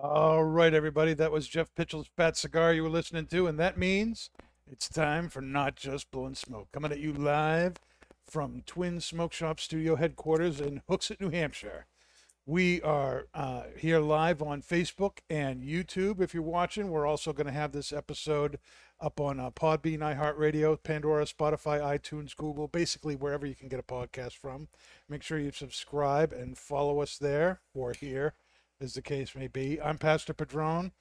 All right, everybody. That was Jeff Pitchell's Fat Cigar you were listening to, and that means it's time for Not Just Blowing Smoke. Coming at you live from Twin Smoke Shop Studio headquarters in Hooksett, New Hampshire. We are uh, here live on Facebook and YouTube. If you're watching, we're also going to have this episode up on uh, Podbean, iHeartRadio, Pandora, Spotify, iTunes, Google, basically wherever you can get a podcast from. Make sure you subscribe and follow us there or here, as the case may be. I'm Pastor Padron,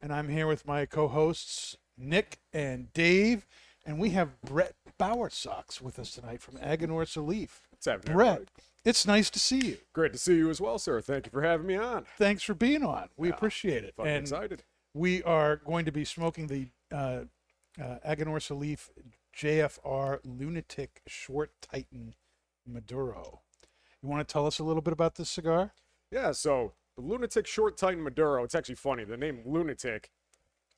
and I'm here with my co-hosts Nick and Dave, and we have Brett Bowersox with us tonight from Aganorsa Leaf. What's Brett, it's nice to see you. Great to see you as well, sir. Thank you for having me on. Thanks for being on. We Yeah, appreciate it. Fucking and excited. we are going to be smoking the uh, uh, Aganorsa Leaf JFR Lunatic Short Titan Maduro. You want to tell us a little bit about this cigar? Yeah, so the Lunatic Short Titan Maduro, it's actually funny. The name Lunatic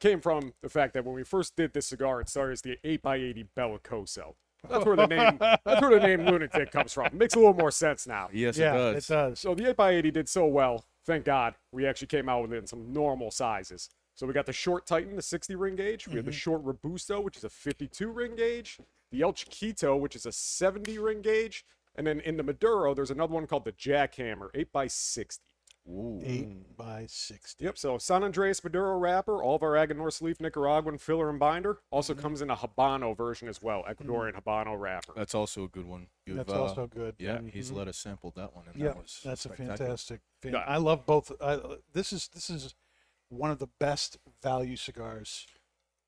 came from the fact that when we first did this cigar, it started as the 8x80 Bellicoso. That's where the name that's where the name Lunatic comes from. It makes a little more sense now. Yes, yeah, it does. it does. So the 8x80 did so well, thank God, we actually came out with it in some normal sizes. So we got the short Titan, the 60 ring gauge. We have the mm-hmm. short Robusto, which is a 52 ring gauge. The El Chiquito, which is a 70 ring gauge. And then in the Maduro, there's another one called the Jackhammer, 8x60. Ooh. Eight by sixty. Yep, so San Andres Maduro wrapper, all of our Aganorsa Leaf Nicaraguan filler and binder. Also Mm-hmm. comes in a Habano version as well, Ecuadorian Habano wrapper. That's also a good one. You've, That's uh, also good. Yeah, he's Mhm. let us sample that one, and Yeah, that was that's a fantastic. Fan- Yeah. I love both. I, this is this is one of the best value cigars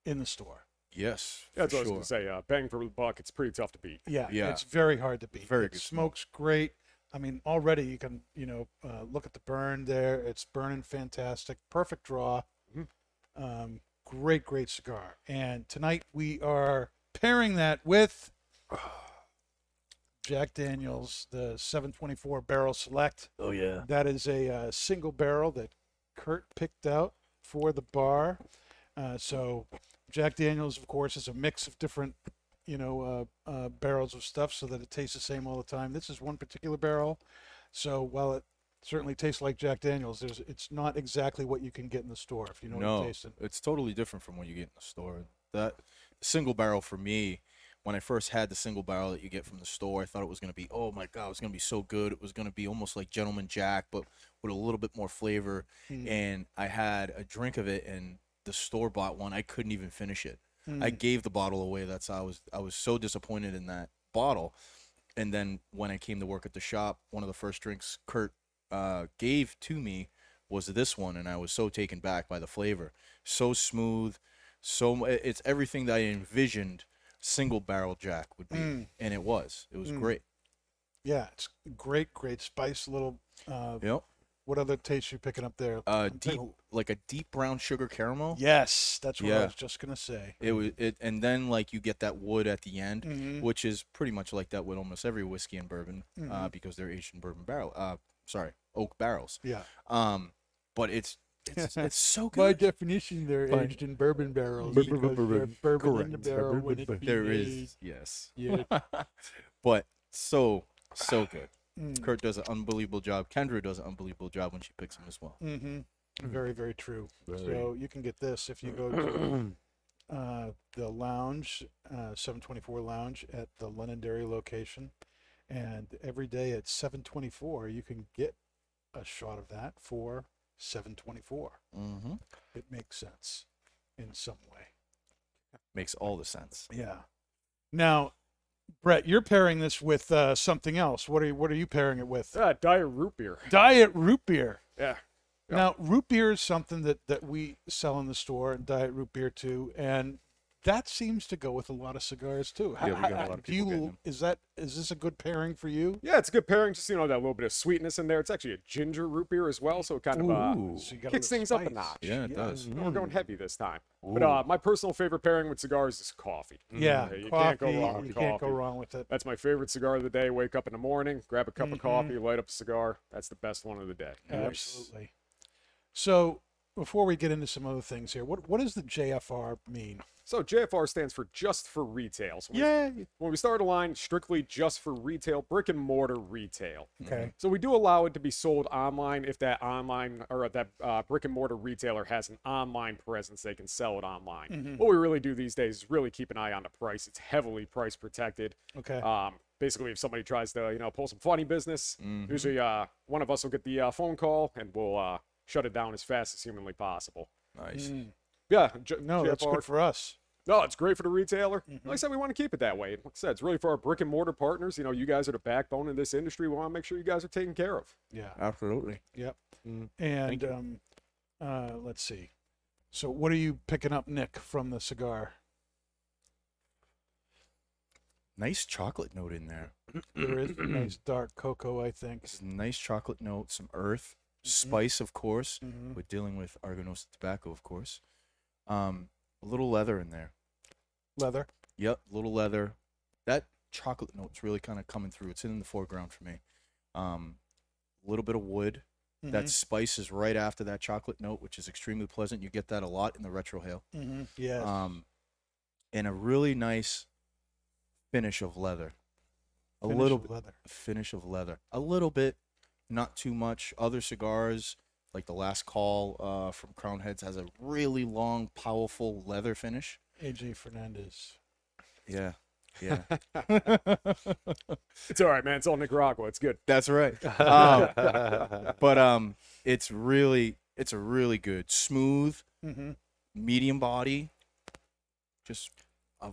in the store. Yes, Yeah, that's for what I was going to say. Uh, bang for the buck, it's pretty tough to beat. Yeah, Yeah. it's very hard to beat. Very it good smoke. smokes great. I mean, already you can you know uh, look at the burn there. It's burning fantastic. Perfect draw. Mhm. Um, great, great cigar. And tonight we are pairing that with Jack Daniels, the 724 Barrel Select. Oh yeah. That is a uh, single barrel that Kurt picked out for the bar. Uh, so Jack Daniels, of course, is a mix of different, you know, uh, uh, barrels of stuff, so that it tastes the same all the time. This is one particular barrel, so while it certainly tastes like Jack Daniels, there's it's not exactly what you can get in the store if you know what no, you're tasting. it's totally different from what you get in the store. That single barrel for me, when I first had the single barrel that you get from the store, I thought it was gonna be, oh my god, it was gonna be so good. It was gonna be almost like Gentleman Jack, but with a little bit more flavor. Hmm. And I had a drink of it, and the store bought one. I couldn't even finish it. I Mm. gave the bottle away. That's I was I was so disappointed in that bottle. And then when I came to work at the shop, one of the first drinks Kurt uh, gave to me was this one, and I was so taken back by the flavor. So smooth, so it's everything that I envisioned single barrel Jack would be, Mm. and it was. It was Mm. great. Yeah, it's great, great spice. Little. Uh, Yep. What other taste you picking up there? Uh, deep thinking- like a deep brown sugar caramel. Yes, that's what I was just gonna say. It was it, and then like you get that wood at the end, Mhm. which is pretty much like that with almost every whiskey and bourbon, uh, Mhm. because they're aged in bourbon barrel. Uh, sorry, oak barrels. Yeah. Um, but it's it's, it's so good. By definition, they're Fine. aged in bourbon barrels Bur- because bur- bur- they're bur- bourbon in the correct. barrel when it There be is yes. Yeah. but so so good. Mm. Kurt does an unbelievable job. Kendra does an unbelievable job when she picks him as well. hmm Very, very true. So you can get this if you go to uh, the lounge, uh, 724 Lounge at the Londonderry location, and every day at 724 you can get a shot of that for 724. Mm-hmm. It makes sense in some way. Makes all the sense. Yeah. Now, Brett, you're pairing this with uh, something else. What are you, what are you pairing it with? Ah, diet root beer. Diet root beer. Yeah. Yeah. Now, root beer is something that that we sell in the store, and diet root beer too, and that seems to go with a lot of cigars too. How- Yeah, we got a lot of do people getting you them. is that is this a good pairing for you? Yeah, it's a good pairing. Just you know that little bit of sweetness in there. It's actually a ginger root beer as well, so it kind of uh, So you got a kicks little things up a notch. Yeah, it does. No, We're going heavy this time. But uh, my personal favorite pairing with cigars is coffee. Yeah, Yeah, you coffee. can't go wrong with you can't go wrong with it. That's my favorite cigar of the day. Wake up in the morning, grab a cup of Mm-hmm. coffee, light up a cigar. That's the best one of the day. Absolutely. So before we get into some other things here, what what does the JFR mean? So JFR stands for just for retail. So when we- Yay. when we start a line strictly just for retail, brick and mortar retail. Okay. So we do allow it to be sold online if that online or that uh, brick and mortar retailer has an online presence. They can sell it online. Mm-hmm. What we really do these days is really keep an eye on the price. It's heavily price protected. Okay. Um, basically, if somebody tries to you know pull some funny business, Mm-hmm. usually uh, one of us will get the uh, phone call and we'll uh, shut it down as fast as humanly possible. Nice. Yeah. J- Mm. no, that's JFR good for us. No, it's great for the retailer. Mm-hmm. Like I said, we want to keep it that way. Like I said, it's really for our brick and mortar partners. You know, you guys are the backbone of this industry. We want to make sure you guys are taken care of. Yeah. Absolutely. Yep. Mm. And um, uh, let's see. So what are you picking up, Nick, from the cigar? Nice chocolate note in there. There is a nice dark cocoa, I think. It's a nice chocolate note, some earth, Mm-hmm. spice, of course. Mhm. We're dealing with Argonosa tobacco, of course. Um, a little leather in there. Leather. Yep, little leather. That chocolate note's really kind of coming through. It's in the foreground for me. Um, a little bit of wood. That Mhm. spice is right after that chocolate note, which is extremely pleasant. You get that a lot in the retrohale. Mm-hmm. Yes. Um, and a really nice finish of leather. A Finish little bit leather. finish of leather. A little bit, not too much. Other cigars, like the Last Call uh, from Crown Heads, has a really long, powerful leather finish. AJ Fernandez. Yeah, yeah, It's all right, man. It's all Nicaragua. It's good. that's right. Um, but um, it's really, it's a really good, smooth, Mm-hmm. medium body, just a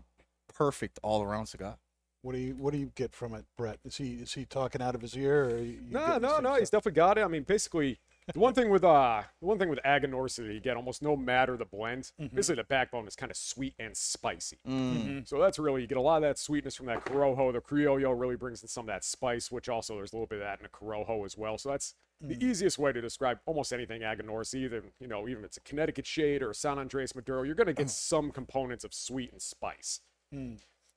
perfect all-around cigar. What do you What do you get from it, Brett? Is he Is he talking out of his ear? Or you you No, no, same no. He's definitely got it. I mean, basically, the one thing with uh, the one thing with Aganorsa that you get almost no matter the blend, Mm-hmm. basically the backbone is kind of sweet and spicy. Mm. So that's really you get a lot of that sweetness from that Corojo. The Criollo really brings in some of that spice, which also there's a little bit of that in the Corojo as well. So that's the easiest way to describe almost anything Aganorsa. Either you know, even if it's a Connecticut shade or a San Andres Maduro, you're gonna get some components of sweet and spice.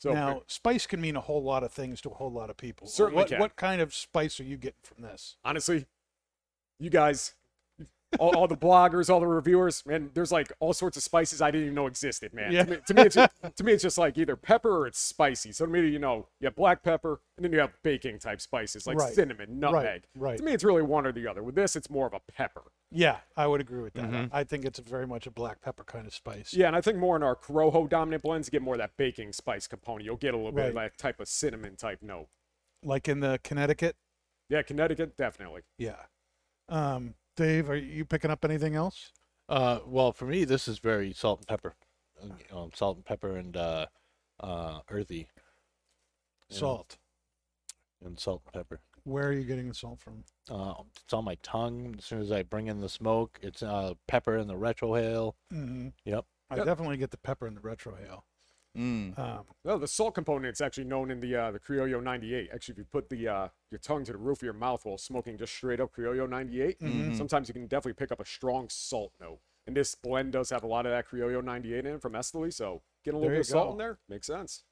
So now, spice can mean a whole lot of things to a whole lot of people. Certainly what, can. What kind of spice are you getting from this? honestly, you guys, all, all the bloggers, all the reviewers, man, there's like all sorts of spices I didn't even know existed, man. Yeah. To, me, to me, it's just, to me, it's just like either pepper or it's spicy. So to me, you know, you have black pepper and then you have baking type spices like Right. cinnamon, nutmeg. right. right. To me, it's really one or the other. With this, it's more of a pepper. Yeah, I would agree with that. Mm-hmm. I think it's very much a black pepper kind of spice. Yeah, and I think more in our Corojo dominant blends, you get more of that baking spice component. You'll get a little bit of that type of cinnamon type note. Like in the Connecticut. Yeah, Connecticut, definitely. Yeah. Um, Dave, are you picking up anything else? Uh, well, for me, this is very salt and pepper, um, salt and pepper and uh, uh, earthy Yeah. Salt. and salt and pepper. Where are you getting the salt from? Uh, it's on my tongue. As soon as I bring in the smoke, it's uh, pepper in the retrohale. Mm-hmm. Yep. I Yep. definitely get the pepper in the retrohale. Mm. Um, No, the salt component is actually known in the uh, the Criollo 98. Actually, if you put the uh, your tongue to the roof of your mouth while smoking just straight up Criollo 98, Mm-hmm. sometimes you can definitely pick up a strong salt note. And this blend does have a lot of that Criollo 98 in it from Esteli, so getting a little There bit of salt go. in there makes sense.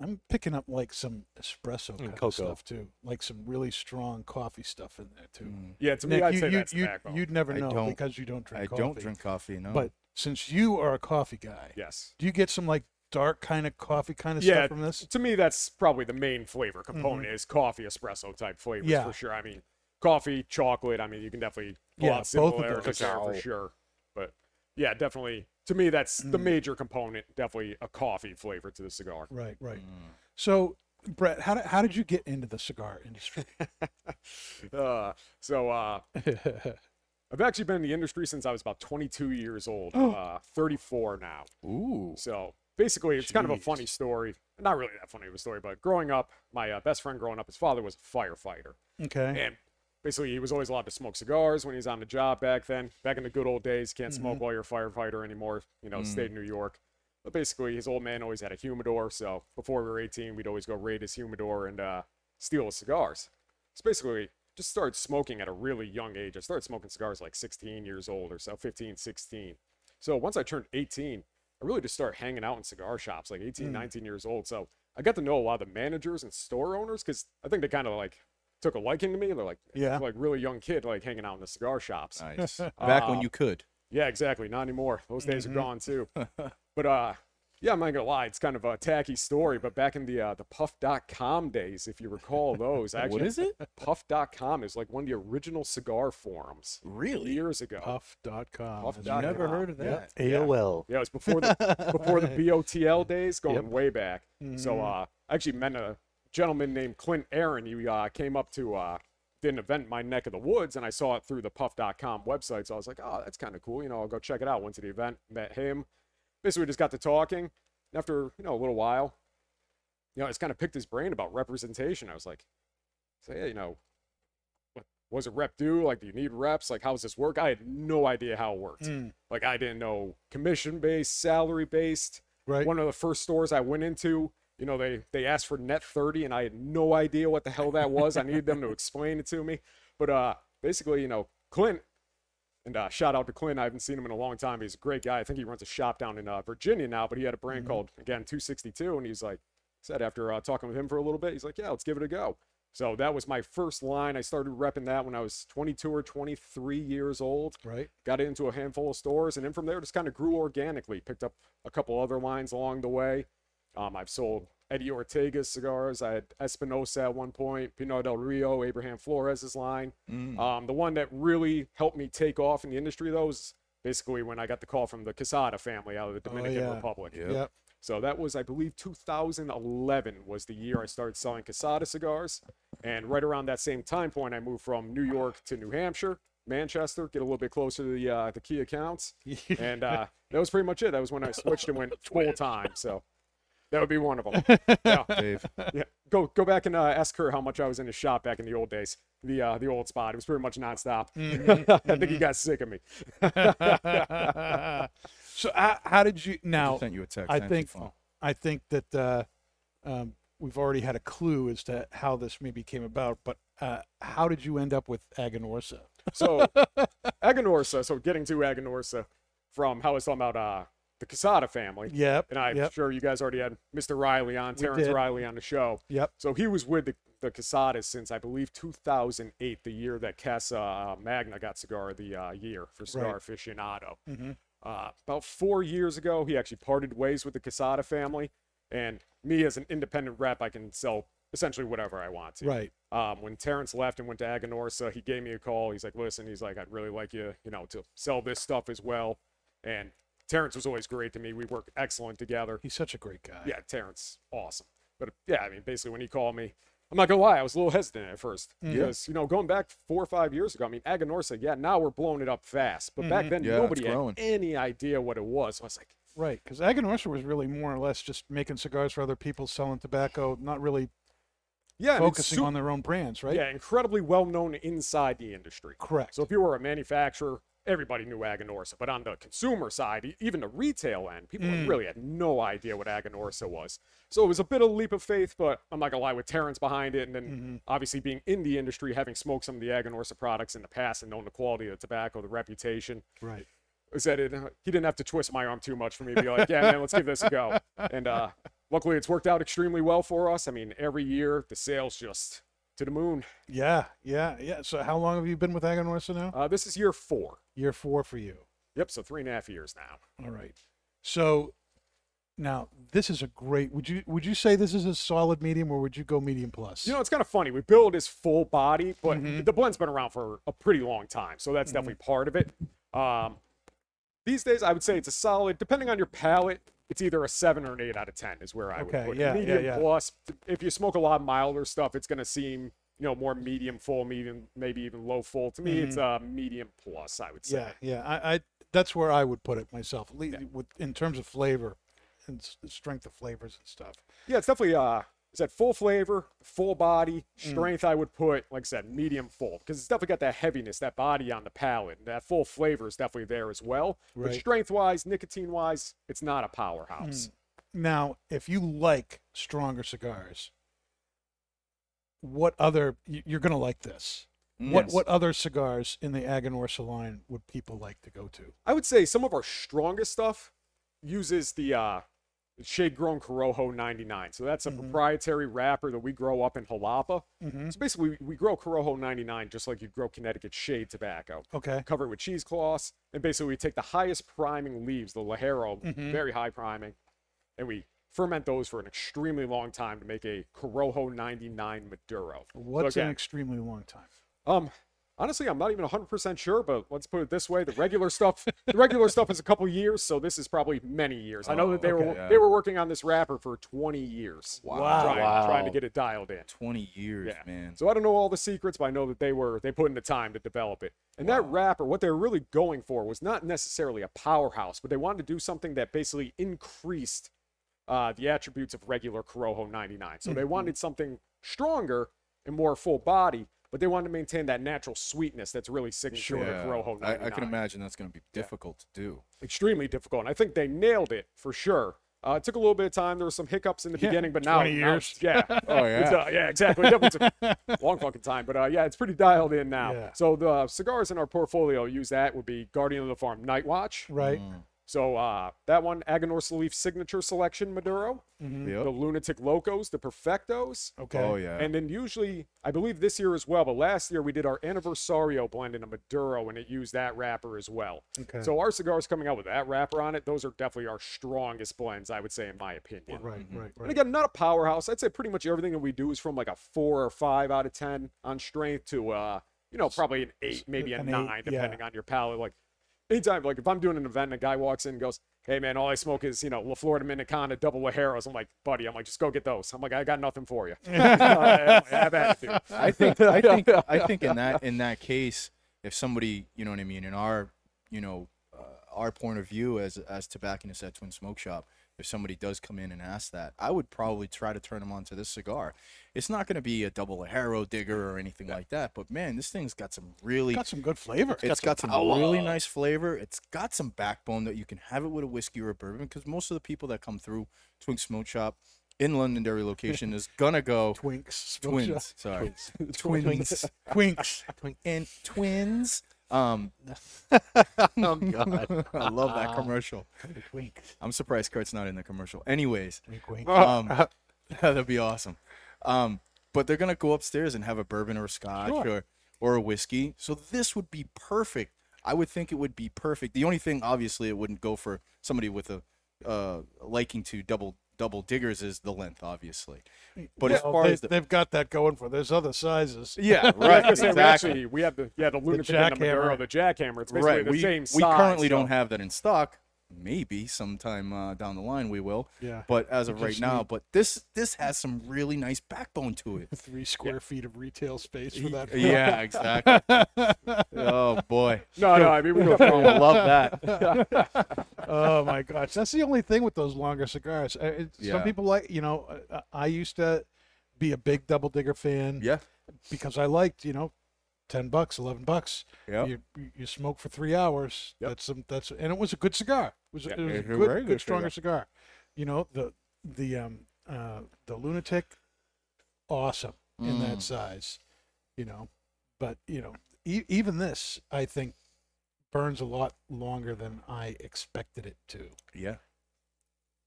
I'm picking up like some espresso kind cocoa. of stuff too, like some really strong coffee stuff in there too. Yeah, to me, Nick, I'd you, say you, that's the you, backbone. would never know because you don't drink I coffee. don't drink coffee, no. But since you are a coffee guy, yes. do you get some like dark kind of coffee kind of Yeah, stuff from this? to me, that's probably the main flavor component is coffee espresso type flavors Mm-hmm. Yeah. for sure. I mean, coffee, chocolate. I mean, you can definitely pull Yeah, out both of similarities those. there for sure. But yeah, definitely. To me, that's the Mm. major component. Definitely a coffee flavor to the cigar. Right, right. Mm. So, Brett, how did, how did you get into the cigar industry? Uh, so uh, I've actually been in the industry since I was about 22 years old. uh, 34 now. Ooh. So basically, it's kind of a funny story. Not really that funny of a story, but growing up, my uh, best friend growing up, his father was a firefighter. okay. And basically he was always allowed to smoke cigars when he was on the job back then. Back in the good old days, can't Mm-hmm. smoke while you're a firefighter anymore. You know, state of New York. But basically, his old man always had a humidor. So before we were 18, we'd always go raid his humidor and uh, steal his cigars. So basically, just started smoking at a really young age. I started smoking cigars like 16 years old or so, 15, 16. So once I turned 18, I really just started hanging out in cigar shops, like 18, 19 years old. So I got to know a lot of the managers and store owners because I think they kind of like took a liking to me. They're like, Yeah. like really young kid, like hanging out in the cigar shops. Nice. Back when Uh, you could. Yeah, exactly. Not anymore. Those days Mhm. are gone too. but uh yeah, I'm not gonna lie, it's kind of a tacky story, but back in the uh, the puff.com days, if you recall those, actually What is it? puff.com is like one of the original cigar forums Really? years ago. Puff.com. Puff That's dot. Never heard of that. AOL. Yeah, it was before the before the BOTL days, going Yep. way back. So Mhm. uh, I actually met a gentleman named Clint Aaron. He uh, came up to uh, did an event in my neck of the woods, and I saw it through the Puff.com website. So I was like, oh, that's kind of cool. You know, I'll go check it out. Went to the event, met him. Basically, we just got to talking. And after you know a little while, you know, I just kind of picked his brain about representation. I was like, say, hey, you know, what was it rep do? Like, do you need reps? Like, how does this work? I had no idea how it worked. Mm, Like I didn't know commission based, salary based. right. One of the first stores I went into, you know, they they asked for net 30 and I had no idea what the hell that was. I needed them to explain it to me. But uh basically, you know, Clint and uh, shout out to Clint. I haven't seen him in a long time. He's a great guy. I think he runs a shop down in uh, Virginia now, but he had a brand called again 262 and he's like said after uh, talking with him for a little bit, he's like, "Yeah, let's give it a go." So that was my first line. I started repping that when I was 22 or 23 years old right. got into a handful of stores, and then from there just kind of grew organically. Picked up a couple other lines along the way. Um, I've sold Eddie Ortega's cigars. I had Espinosa at one point, Pinar del Rio, Abraham Flores's line. Mm. Um, the one that really helped me take off in the industry, though, was basically when I got the call from the Quesada family out of the Dominican yeah. Republic. Yeah. Yep. So that was, I believe, 2011 was the year I started selling Quesada cigars. And right around that same time point, I moved from New York to New Hampshire, Manchester, get a little bit closer to the uh, the key accounts. And uh, that was pretty much it. That was when I switched and went full time. So that would be one of them. Yeah, Dave. yeah. Go go back and uh, ask her how much I was in the shop back in the old days. The uh, the old spot. It was pretty much nonstop. I think he got sick of me. so how, how did you now? Just sent you a text. I think. I think that uh, um, we've already had a clue as to how this maybe came about. But uh, how did you end up with Aganorsa? So Aganorsa. So getting to Aganorsa from how I was talking about uh, the Quesada family. Yep. And I'm yep. sure you guys already had Mr. Reilly on, Terence. Reilly on the show. Yep. So he was with the, the Quesadas since I believe 2008, the year that Casa uh, Magna got cigar of the uh, year for cigar Right. aficionado. Mhm. Uh, about four years ago, he actually parted ways with the Quesada family. And me, as an independent rep, I can sell essentially whatever I want to. Right. Um, when Terence left and went to Aganorsa, he gave me a call. He's like, "Listen, he's like, I'd really like you, you know, to sell this stuff as well." And Terence was always great to me. We work excellent together. He's such a great guy. Yeah, Terence, awesome. But yeah, I mean, basically, when he called me, I'm not gonna lie, I was a little hesitant at first Mm. because you know, going back four or five years ago, I mean, Aganorsa, yeah, now we're blowing it up fast, but back Mhm. then Yeah, nobody had any idea what it was. So I was like, Right. Because Aganorsa was really more or less just making cigars for other people, selling tobacco, not really yeah, focusing su- on their own brands, right? yeah, incredibly well known inside the industry. Correct. So if you were a manufacturer, everybody knew Aganorsa. But on the consumer side, even the retail end, people Mm. really had no idea what Aganorsa was. So it was a bit of a leap of faith, but I'm not gonna lie, with Terence behind it, and then Mhm. obviously being in the industry, having smoked some of the Aganorsa products in the past and knowing the quality of the tobacco, the reputation, right. Said it. He didn't have to twist my arm too much for me to be like, yeah, man, let's give this a go. And uh, luckily, it's worked out extremely well for us. I mean, every year the sales just to the moon. Yeah. Yeah. Yeah. So how long have you been with Aganorsa now? Uh, this is year four. Year four for you. Yep, so three and a half years now. All right. So now this is a great. Would you would you say this is a solid medium, or would you go medium plus? You know, it's kind of funny. We build his full body, but Mhm. the blend's been around for a pretty long time, so that's definitely part of it. Um, these days, I would say it's a solid. Depending on your palate, it's either a seven or an eight out of ten is where I would put it. yeah, yeah, medium yeah. plus. If you smoke a lot milder stuff, it's gonna seem you know more medium full, medium maybe even low full. To me, it's a medium plus. I would say. Mm-hmm. yeah, yeah. I, I that's where I would put it myself. at least With in terms of flavor and strength of flavors and stuff. Yeah, it's definitely uh is that full flavor, full body, Mm. strength. I would put, like I said, medium full because it's definitely got that heaviness, that body on the palate. and That full flavor is definitely there as well. But strength wise, nicotine wise, it's not a powerhouse. Now, if you like stronger cigars, what other you- you're gonna like this? What Yes. what other cigars in the Aganorsa line would people like to go to? I would say some of our strongest stuff uses the uh, shade grown Corojo 99. So that's a proprietary wrapper that we grow up in Jalapa. Mm-hmm. So basically, we, we grow Corojo 99 just like you grow Connecticut shade tobacco. Okay. Cover it with cheesecloths, and basically we take the highest priming leaves, the Ligero, Mm-hmm. very high priming, and we ferment those for an extremely long time to make a Corojo 99 Maduro. So What's an extremely long time? um, honestly, I'm not even 100% sure, but let's put it this way: the regular stuff, the regular stuff is a couple years, so this is probably many years. I know that they were okay. they were working on this wrapper for 20 years. Wow. Trying, trying to get it dialed in. 20 years, Yeah. man. So I don't know all the secrets, but I know that they were they put in the time to develop it. And that wrapper, what they were really going for was not necessarily a powerhouse, but they wanted to do something that basically increased uh, the attributes of regular Corojo 99. So they wanted something stronger and more full body, but they wanted to maintain that natural sweetness that's really signature of the Corojo 99. I, I can imagine that's going to be difficult to do. Extremely difficult. And I think they nailed it for sure. Uh, it took a little bit of time. There were some hiccups in the Yeah, beginning, but now, 20 now years. it's- yeah, Oh, It's, yeah. uh, yeah, exactly. It definitely took a long fucking time, but uh, yeah, it's pretty dialed in now. Yeah. So the cigars in our portfolio use that would be Guardian of the Farm Night Watch. Right. So uh, that one, Aganorsa Leaf Signature Selection Maduro, Yep. the Lunatic Locos, the Perfectos. Okay. Oh, yeah. And then usually, I believe this year as well, but last year we did our Anniversario blend in a Maduro and it used that wrapper as well. Okay. So our cigars coming out with that wrapper on it, those are definitely our strongest blends, I would say, in my opinion. Right. Right. right. And again, not a powerhouse. I'd say pretty much everything that we do is from like a four or five out of ten on strength to uh, you know, probably an eight, maybe a An eight, nine, yeah. depending on your palate. Like anytime, like if I'm doing an event and a guy walks in and goes, Hey man, all I smoke is, you know, La Flor Dominicana double Ligeros. I'm like, buddy, I'm like, just go get those. I'm like, I got nothing for you. I have attitude. I think I think I think in that in that case, if somebody, you know what I mean, in our, you know, uh, our point of view as as tobacconists at Twin Smoke Shop, if somebody does come in and ask that, I would probably try to turn them on to this cigar. It's not going to be a double harrow digger or anything like that, but man, this thing's got some really Got some good flavor. it's got some really nice flavor. It's got some backbone that you can have it with a whiskey or a bourbon because most of the people that come through Twink Smoke Shop in Londonderry location is gonna go Twinks. smoke twins. Sorry, twins. Twinks, and twins. Um, Oh God. I love that commercial. Twinks. I'm surprised Kurt's not in the commercial. Anyways, Wink, wink. um, that'd be awesome. Um, but they're gonna go upstairs and have a bourbon or a scotch Sure. or or a whiskey. So this would be perfect. I would think it would be perfect. The only thing, obviously, it wouldn't go for somebody with a uh, liking to double double diggers is the length, obviously. Mm, but as far they, as the they've got that going for. There's other sizes. yeah, Right, say, we exactly. actually we have the yeah the lunatic and the jackhammer. the jackhammer. It's basically right. the we, same we size. currently so- don't have that in stock. Maybe sometime uh, down the line we will. Yeah. But as of right now, need- but this this has some really nice backbone to it. Three square feet of retail space for that. yeah, exactly. oh boy. No, no, I mean we I definitely love that. oh my gosh, that's the only thing with those longer cigars. Uh, it- Some people like, you know, uh, I used to be a big Double Digger fan Yeah. because I liked, you know, ten bucks, eleven bucks. Yep. You you- you smoke for three hours. Yep. That's some that's and it was a good cigar. It was, Yeah, it was a good, very good, good stronger cigar. You know the the um uh the lunatic, awesome in that Mm. size. You know, but you know e- even this I think burns a lot longer than I expected it to. Yeah.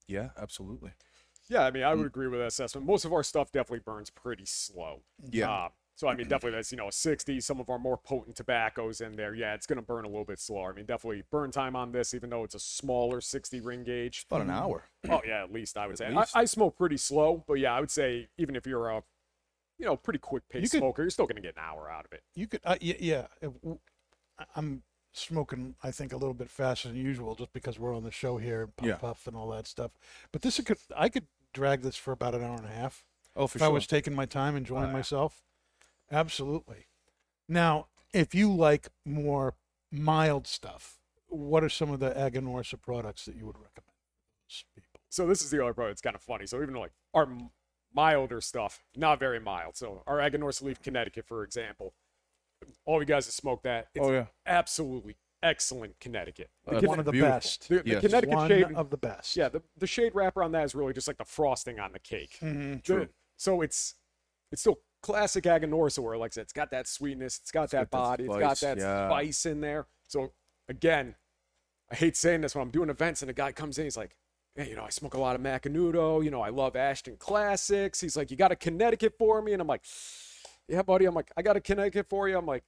Yeah, absolutely. Yeah, I mean, I would agree with that assessment. Most of our stuff definitely burns pretty slow. Yeah. Uh, so I mean, definitely that's you know a 60. Some of our more potent tobaccos in there. Yeah, it's gonna burn a little bit slower. I mean, definitely burn time on this, even though it's a smaller 60 ring gauge. About an hour. Oh yeah, at least I would At say. I, I smoke pretty slow, but yeah, I would say even if you're a you know pretty quick paced could- smoker, you're still gonna get an hour out of it. You could, uh, yeah, yeah. uh, I'm smoking, I think, a little bit faster than usual, just because we're on the show here, puff Yeah. puff and all that stuff. But this could, I could drag this for about an hour and a half Oh, for if sure. I was taking my time, enjoying yeah. myself. Absolutely. Now, if you like more mild stuff, what are some of the Aganorsa products that you would recommend? to those people? So this is the other part It's kind of funny. So even like our milder stuff, not very mild. So our Aganorsa Leaf, Connecticut, for example, all you guys have smoked that. It's Oh, yeah. absolutely excellent Connecticut. The Uh, One of the beautiful. best. the, the Yes. Connecticut One shade, of the best. yeah, the, the shade wrapper on that is really just like the frosting on the cake. Mhm. The- so it's it's still classic Aganorsa like I said, it's got that sweetness, it's got that got that body, it's got that yeah. spice in there. So again, I hate saying this when I'm doing events and a guy comes in, he's like, Hey, you know, I smoke a lot of Macanudo, you know, I love Ashton Classics. He's like, You got a Connecticut for me? And I'm like, Yeah, buddy. I'm like, I got a Connecticut for you. I'm like,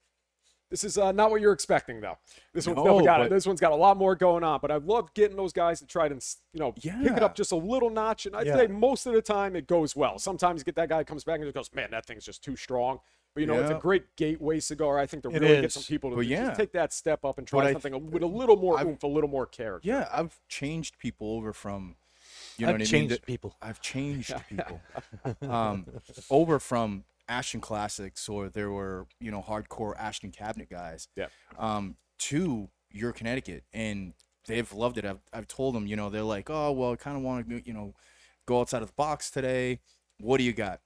this is uh, not what you're expecting, though. This one's No, definitely got but- This one's got a lot more going on. But I love getting those guys to try to, you know, pick it up just a little notch. And I'd Yeah. say most of the time it goes well. Sometimes you get that guy who comes back and just goes, "Man, that thing's just too strong." But you know, it's a great gateway cigar. I think to It really get some people to But just yeah. take that step up and try I something th- with a little more I've- oomph, a little more character. Yeah, I've changed people over from, you know I've what I mean. people. I've changed people um, over from Ashton Classics, or there were you know hardcore Ashton cabinet guys, Yeah. um, to your Connecticut, and they've loved it. I've I've told them, you know, they're like, oh well, I kind of want to you know go outside of the box today. What do you got?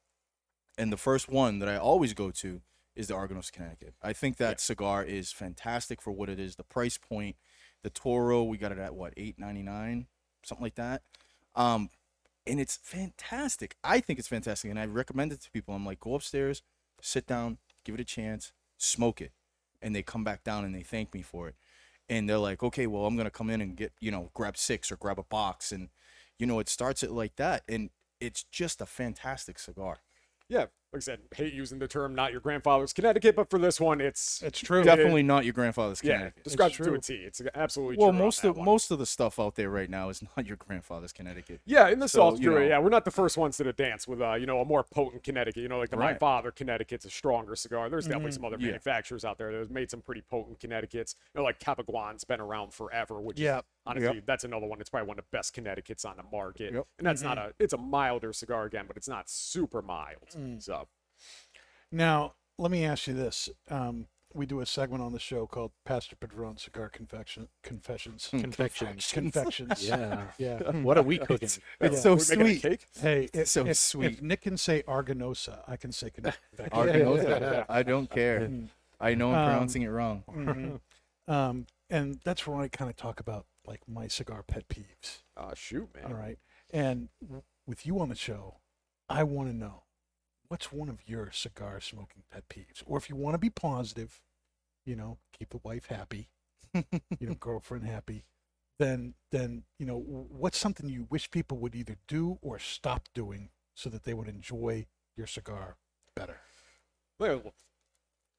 And the first one that I always go to is the Argonos Connecticut. I think that cigar is fantastic for what it is. The price point, the Toro, we got it at what eight ninety nine, something like that. Um, and it's fantastic. I think it's fantastic, and I recommend it to people. I'm like, go upstairs, sit down, give it a chance, smoke it, and they come back down and they thank me for it, and they're like, okay, well, I'm gonna come in and get you know grab six or grab a box, and you know it starts it like that, and it's just a fantastic cigar. Yeah. Like I said, hate using the term "not your grandfather's Connecticut," but for this one, it's It's true. Definitely not your grandfather's yeah, Connecticut. describes it to a T. It's absolutely Well, most of one. most of the stuff out there right now is not your grandfather's Connecticut. Yeah, in the So, South, you true. know. Yeah, we're not the first ones to dance with, uh, you know, a more potent Connecticut. You know, like the My Right. Father Connecticut's a stronger cigar. There's definitely mm-hmm. some other Yeah. manufacturers out there that have made some pretty potent Connecticut's. You know, like Capaguan's been around forever, which Yeah. is honestly that's another one. It's probably one of the best Connecticut's on the market. Yep. And that's not mm-hmm. a, it's a milder cigar again, but it's not super mild. Mm. So Now, let me ask you this. Um, we do a segment on the show called Pastor Padron Cigar Confection Confessions. Confections. Confections. Yeah. Yeah. What are we cooking? It's Yeah. so We're making a sweet. cake. Hey, if, So if, sweet. if Nick can say Arganosa, I can say confection. Argonosa. I don't care. I know I'm Um, pronouncing it wrong. Mhm. Um, and that's where I kind of talk about like my cigar pet peeves. Oh shoot, man. All right. And with you on the show, I want to know what's one of your cigar smoking pet peeves? Or if you want to be positive, you know, keep the wife happy, you know, girlfriend happy, then, then, you know, what's something you wish people would either do or stop doing so that they would enjoy your cigar better? Well,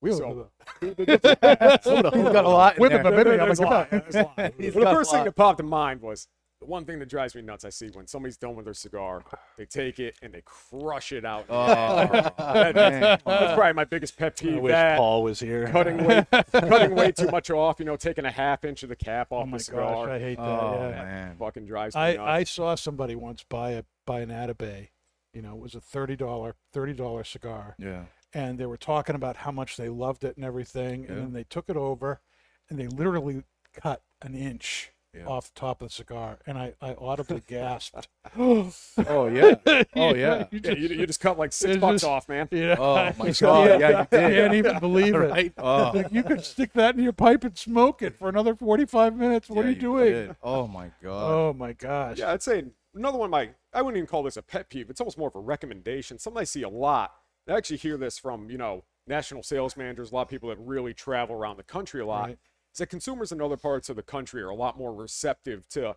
We So- He's got a lot in With there. the- There's a lot, there's a lot. Well, the first thing that popped in mind was the one thing that drives me nuts. I see when somebody's done with their cigar, they take it and they crush it out. Oh, That- man. that's probably my biggest pet I peeve. wish That Paul was here. cutting way, cutting way too much off. You know, taking a half inch of the cap off Oh my the cigar. gosh, I hate that. Oh, yeah. man. Fucking drives me I, nuts. I saw somebody once buy a buy an Atabey. You know, it was a thirty dollar thirty dollar cigar, Yeah. and they were talking about how much they loved it and everything, Yeah. and then they took it over, and they literally cut an inch Yeah. off top of the cigar, and I, I audibly gasped. Oh yeah. Oh yeah. you yeah, just, you, you just cut like six bucks just- off, man. you Oh my God. Yeah, you I did. can't even believe it. Right? Oh. Like you could stick that in your pipe and smoke it for another forty five minutes. What Yeah, are you doing? did. Oh my god. Oh my gosh. Yeah, I'd say another one of my I wouldn't even call this a pet peeve. It's almost more of a recommendation. Something I see a lot. I actually hear this from, you know, national sales managers, a lot of people that really travel around the country a lot. Right. Is that consumers in other parts of the country are a lot more receptive to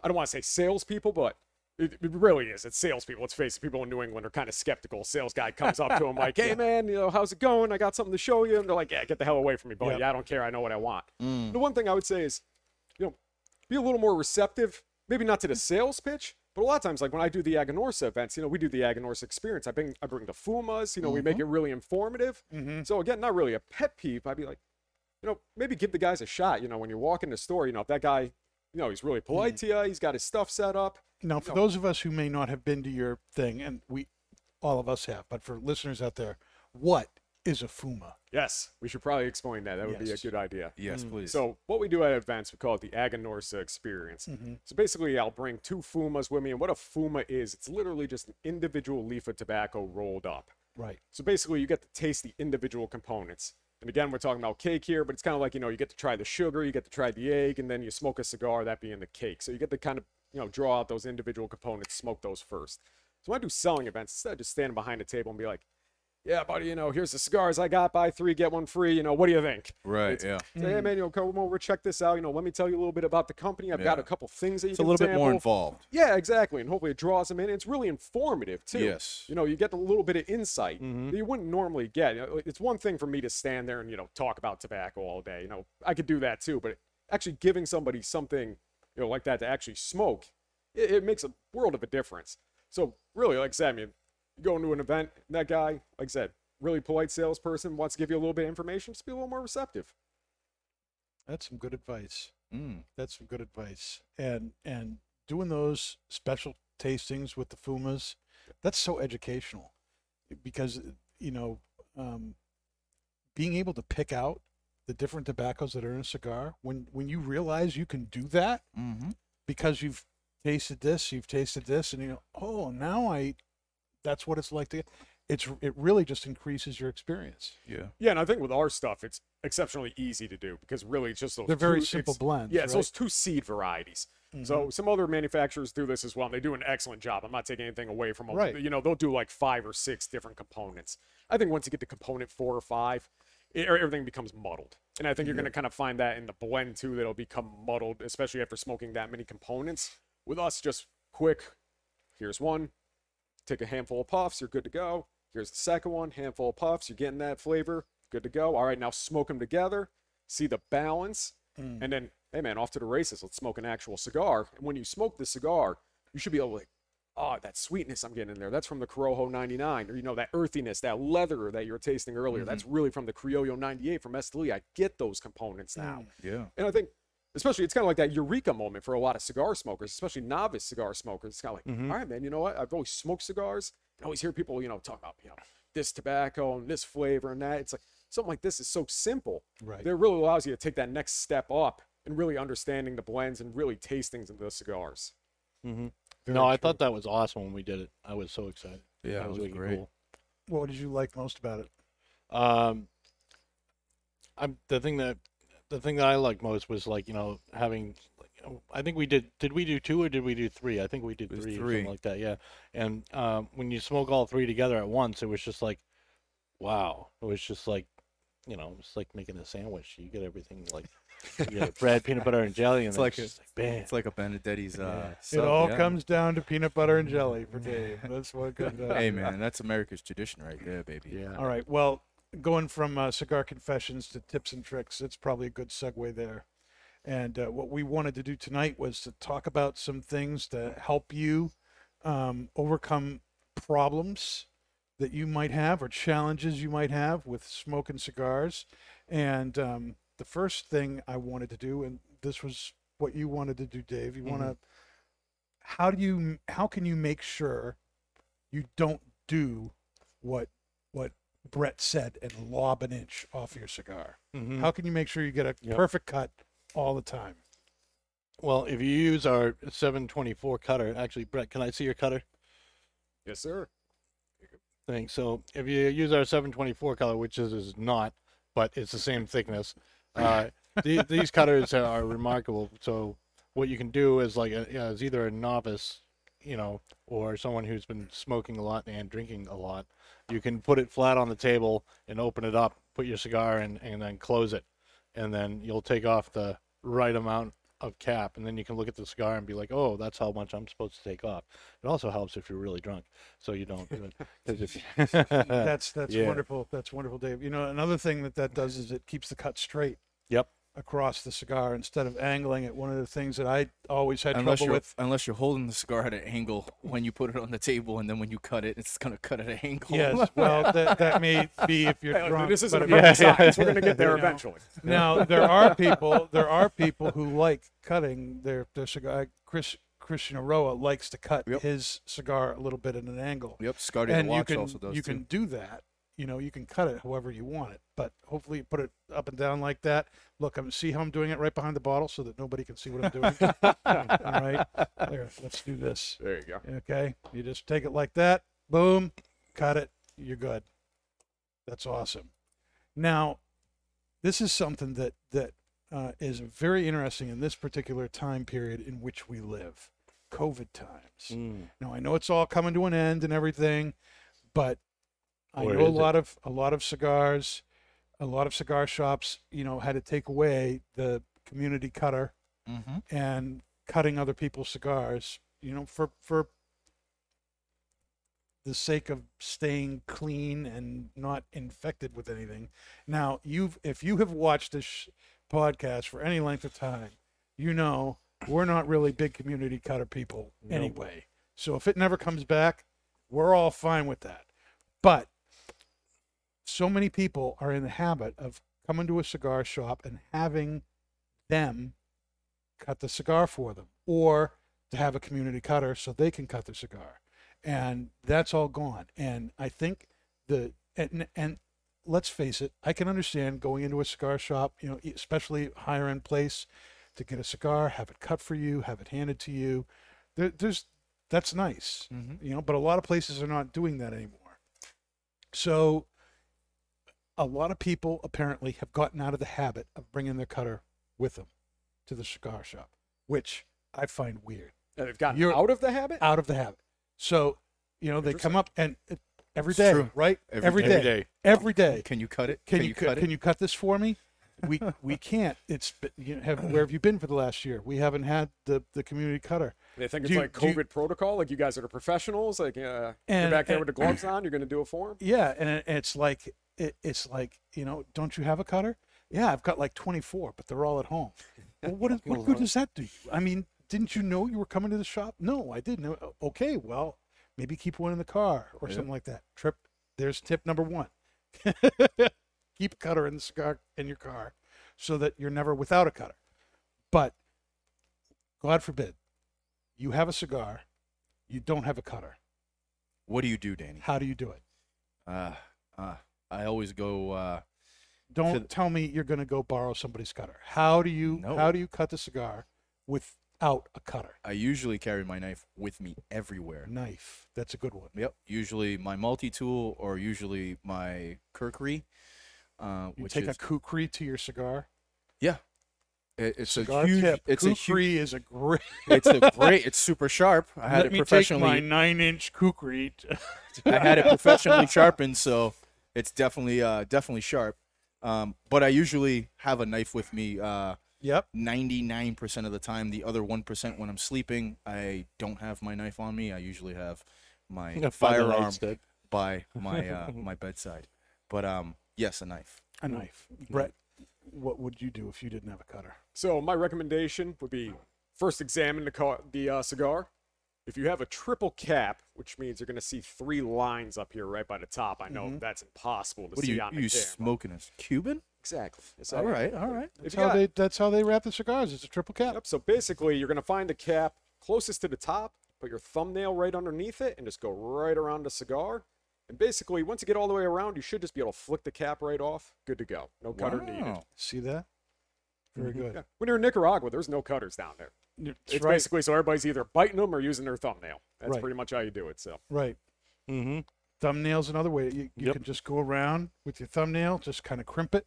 I don't want to say salespeople, but it, it really is. It's salespeople. Let's face it, people in New England are kind of skeptical. Sales guy comes up to them like, "Hey, man, you know, how's it going? I got something to show you." And they're like, "Yeah, get the hell away from me, buddy. Yep. Yeah, I don't care. I know what I want." Mm. The one thing I would say is, you know, be a little more receptive. Maybe not to the sales pitch, but a lot of times, like when I do the Aganorsa events, you know, we do the Aganorsa experience. I bring I bring the fumas. You know, we make it really informative. Mhm. So again, not really a pet peeve. I'd be like, you know, maybe give the guys a shot. You know, when you walk in the store, you know, if that guy, you know, he's really polite mm. to you, he's got his stuff set up. Now, for No. those of us who may not have been to your thing, and we, all of us have, but for listeners out there, what is a fuma? Yes, we should probably explain that. That would be a good idea. Yes, mm. please. So what we do at events, we call it the Aganorsa experience. Mm-hmm. So basically, I'll bring two fumas with me, and what a fuma is, it's literally just an individual leaf of tobacco rolled up. Right. So basically, you get to taste the individual components. And again, we're talking about cake here, but it's kind of like you know, you get to try the sugar, you get to try the egg, and then you smoke a cigar, that being the cake. So you get to kind of you know draw out those individual components, smoke those first. So when I do selling events, instead of just standing behind a table and be like, "Yeah, buddy, you know, here's the cigars I got, buy three get one free. You know, what do you think?" right, It's- yeah. Say, hey man, you know, come over, check this out. You know, let me tell you a little bit about the company. I've got a couple things that you It's a can little bit more involved. Yeah, exactly. And hopefully it draws them in. It's really informative too. Yes. You know, you get a little bit of insight mm-hmm. that you wouldn't normally get. You know, like, It's one thing for me to stand there and, you know, talk about tobacco all day. You know, I could do that too, but actually giving somebody something, you know, like that to actually smoke, it, it makes a world of a difference. So really, like I said, I mean, you go into an event, and that guy, like I said, really polite salesperson wants to give you a little bit of information, just be a little more receptive. That's some good advice. Mm. That's some good advice. And and doing those special tastings with the fumas, that's so educational, because you know, um, being able to pick out the different tobaccos that are in a cigar when when you realize you can do that Mm-hmm. because you've tasted this, you've tasted this, and you know, oh, now I, that's what it's like to. It's it really just increases your experience. Yeah. Yeah, and I think with our stuff, it's exceptionally easy to do because really it's just those They're very two- simple it's- blends, Yeah, it's right? those two seed varieties. So mm-hmm. some other manufacturers do this as well. And they do an excellent job. I'm not taking anything away from them. Right. You know, they'll do like five or six different components. I think once you get to component four or five, it, everything becomes muddled. And I think you're going to kind of find that in the blend too, that'll become muddled, especially after smoking that many components. With us, just quick. Here's one. Take a handful of puffs. You're good to go. Here's the second one. Handful of puffs. You're getting that flavor. Good to go. All right, now smoke them together. See the balance. Mm. And then, hey man, off to the races. Let's smoke an actual cigar. And when you smoke the cigar, you should be able to like, oh, that sweetness I'm getting in there. That's from the Corojo 99. Or, you know, that earthiness, that leather that you were tasting earlier. That's mm-hmm. really from the Criollo 98 from Esteli. I get those components now. Mm. Yeah. And I think, especially, it's kind of like that eureka moment for a lot of cigar smokers, especially novice cigar smokers. It's kind of like, all right, man, you know what? I've always smoked cigars. I always hear people, you know, talk about, you know, this tobacco and this flavor and that. It's like something like this is so simple. Right. That it really allows you to take that next step up and really understanding the blends and really tasting the cigars. Mm-hmm. no, I thought that was awesome when we did it. I was so excited. Yeah, that it was wicked great. cool. What did you like most about it? Um, I'm the thing that the thing that I liked most was like you know having. like, you know, I think we did. Did we do two or did we do three? I think we did three, three. something like that. Yeah. And um, when you smoke all three together at once, it was just like, wow. It was just like, you know, it's like making a sandwich. You get everything like, you get bread, peanut butter, and jelly, and It's like it's a- just like, bam. It's like a Benedetti's. Uh, It sub, all yeah. comes down to peanut butter and jelly for Dave. That's what comes down. Hey man, that's America's tradition right there, baby. yeah. All right. Well, going from uh, cigar confessions to tips and tricks, it's probably a good segue there. And uh, what we wanted to do tonight was to talk about some things to help you um, overcome problems that you might have or challenges you might have with smoking cigars. And um, the first thing I wanted to do, and this was what you wanted to do, Dave. You want to. How do you? How can you make sure you don't do what Brett said and lob an inch off your cigar? Mhm. How can you make sure you get a Yep. perfect cut all the time? Well, if you use our 724 cutter, actually, Brett, can I see your cutter? Yes, sir. thing. So if you use our 724 color, which is, is not, but it's the same thickness, uh, the, these cutters are, are remarkable. So what you can do is like a, yeah, is either a novice, you know, or someone who's been smoking a lot and drinking a lot. You can put it flat on the table and open it up, put your cigar in, and then close it, and then you'll take off the right amount of cap, and then you can look at the cigar and be like, "Oh, that's how much I'm supposed to take off." It also helps if you're really drunk, so you don't. if That's that's yeah. wonderful. That's wonderful, Dave. You know, another thing that that does is it keeps the cut straight Yep. Across the cigar instead of angling it. One of the things that I always had Unless trouble with. unless you're holding the cigar at an angle when you put it on the table, and then when you cut it, it's gonna cut at an angle. Yes, well, that, that may be if you're Hey, drunk. this isn't but a if- rocket science. We're going to get there You know. eventually. now there are people there are people who like cutting their their cigar. Uh, Chris Christian Aroa likes to cut Yep. his cigar a little bit at an angle. Yep, Scotty and the you Watch can also does you too. can do that you know, you can cut it however you want it, but hopefully you put it up and down like that. Look, I'm see how I'm doing it right behind the bottle so that nobody can see what I'm doing. All right, there. Let's do this. There you go. Okay, you just take it like that. Boom, cut it. You're good. That's awesome. Now, this is something that that uh, is very interesting in this particular time period in which we live, COVID times. Mm. Now I know it's all coming to an end and everything, but I Or know a is it? lot of a lot of cigars, a lot of cigar shops, you know, had to take away the community cutter Mm-hmm. and cutting other people's cigars, you know, for for the sake of staying clean and not infected with anything. Now, you've if you have watched this sh- podcast for any length of time, you know we're not really big community cutter people Nope. anyway. So if it never comes back, we're all fine with that. But so many people are in the habit of coming to a cigar shop and having them cut the cigar for them or to have a community cutter so they can cut the cigar. And that's all gone. And i think the and, and let's face it i can understand going into a cigar shop you know especially higher end place to get a cigar have it cut for you have it handed to you. There, there's that's nice Mm-hmm. you know but a lot of places are not doing that anymore. So a lot of people apparently have gotten out of the habit of bringing their cutter with them to the cigar shop which i find weird And they've gotten You're- out of the habit. out of the habit so you know they come up and it, every It's day true. right Every every day. day. Every day. every day Can you cut it? can, you, cut, it? can you cut this for me we we can't it's you know, have where have you been for the last year we haven't had the the community cutter They think Do it's you- like do you- COVID protocol. Like you guys are the professionals. Like uh, you're And- back there and- with the gloves on. You're going to do it for them. Yeah, and it, it's like it, it's like you know, don't you have a cutter? Yeah, I've got like 24, but they're all at home. Well, what is, what good does that do you? I mean, didn't you know you were coming to the shop? No, I didn't. Okay, well, maybe keep one in the car or Yeah. something like that. Trip. There's tip number one. keep a cutter in the cigar in your car, so that you're never without a cutter. But God forbid, you have a cigar, you don't have a cutter. What do you do, Danny? How do you do it? Uh, uh, I always go. Uh, Don't tell me you're going to go borrow somebody's cutter. How do you No. how do you cut the cigar without a cutter? I usually carry my knife with me everywhere. Knife. That's a good one. Yep. Usually my multi-tool or usually my kukri. Uh, You which take is a kukri to your cigar. yeah. It, it's Cigar a huge. tip. It's a huge. kukri is a great. It's a great. It's super sharp. I had Let it me take professionally. my nine-inch kukri. I had it professionally sharpened, so it's definitely uh definitely sharp. Um, but I usually have a knife with me. Uh, yep. 99% of the time. The other 1% when I'm sleeping, I don't have my knife on me. I usually have my By the firearm by my uh, my bedside. But um, yes, a knife. A knife. Brett, what would you do if you didn't have a cutter? So my recommendation would be first examine the car, the uh, cigar. If you have a triple cap, which means you're going to see three lines up here right by the top. I know Mhm. that's impossible to What are see you on the you camera. smoking a Cuban? Exactly. All right, all right. That's how got- they that's how they wrap the cigars. It's a triple cap. Yep. So basically, you're going to find the cap closest to the top, put your thumbnail right underneath it, and just go right around the cigar. And basically, once you get all the way around, you should just be able to flick the cap right off. Good to go. No cutter needed. Wow. See that? Very good. Yeah. When you're in Nicaragua, there's no cutters down there. That's It's right. basically so everybody's either biting them or using their thumbnail. That's Right. pretty much how you do it. So Right. Mm-hmm. Thumbnail's another way. You, you Yep. can just go around with your thumbnail, just kind of crimp it,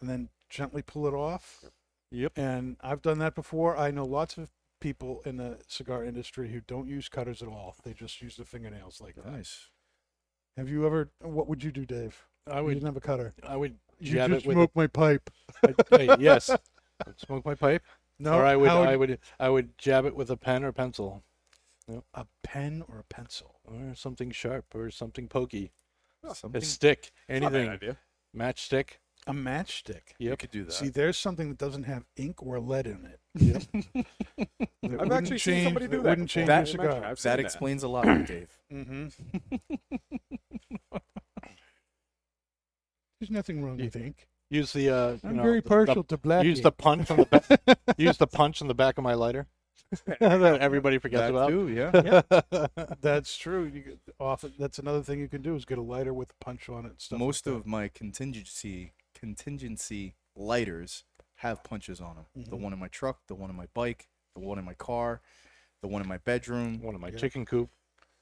and then gently pull it off. Yep. And I've done that before. I know lots of people in the cigar industry who don't use cutters at all. They just use the fingernails like that. Nice. Have you ever? What would you do, Dave? I You would. didn't have a cutter. I would You jab just it with. smoke my pipe. A, I- yes. I'd smoke my pipe. No, or I would. how I would. I would jab it with a pen or pencil, a pen or a pencil. or something sharp, or something pokey. Something A stick. not a bad Anything. idea. Matchstick. A matchstick. you could do that. See, there's something that doesn't have ink or lead in it. Yep. That I've wouldn't actually seen change- somebody do that. Wouldn't before. change That- your Mention- cigar. I've that explains a lot, Dave. Mm-hmm. There's nothing wrong with ink. Use the. Uh, you I'm know, very the- partial to black use ink. the punch on the back. use the punch on the back of my lighter. that everybody forgets That about. too, yeah. That's true. You could often that's another thing you can do is get a lighter with a punch on it. And stuff Most like that. of my contingency contingency lighters have punches on them. The Mhm. one in my truck, the one in my bike, the one in my car, the one in my bedroom. One in my Yeah. chicken coop.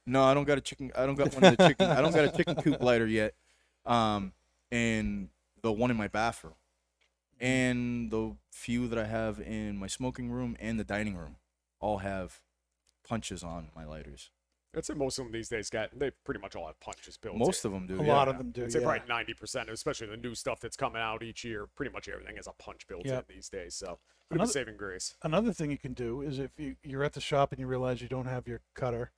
No, I don't got a chicken. I don't got one of the chicken. I don't got a chicken coop lighter yet. Um, and the one in my bathroom, mm-hmm. and the few that I have in my smoking room and the dining room, all have punches on my lighters. I'd say most of them these days got they pretty much all have punches built. Most in. of them do. a yeah. lot of them do. I'd say yeah. probably ninety percent, especially the new stuff that's coming out each year. Pretty much everything has a punch built Yep. in these days. So bit of a Another- saving grace. Another thing you can do is if you, you're at the shop and you realize you don't have your cutter,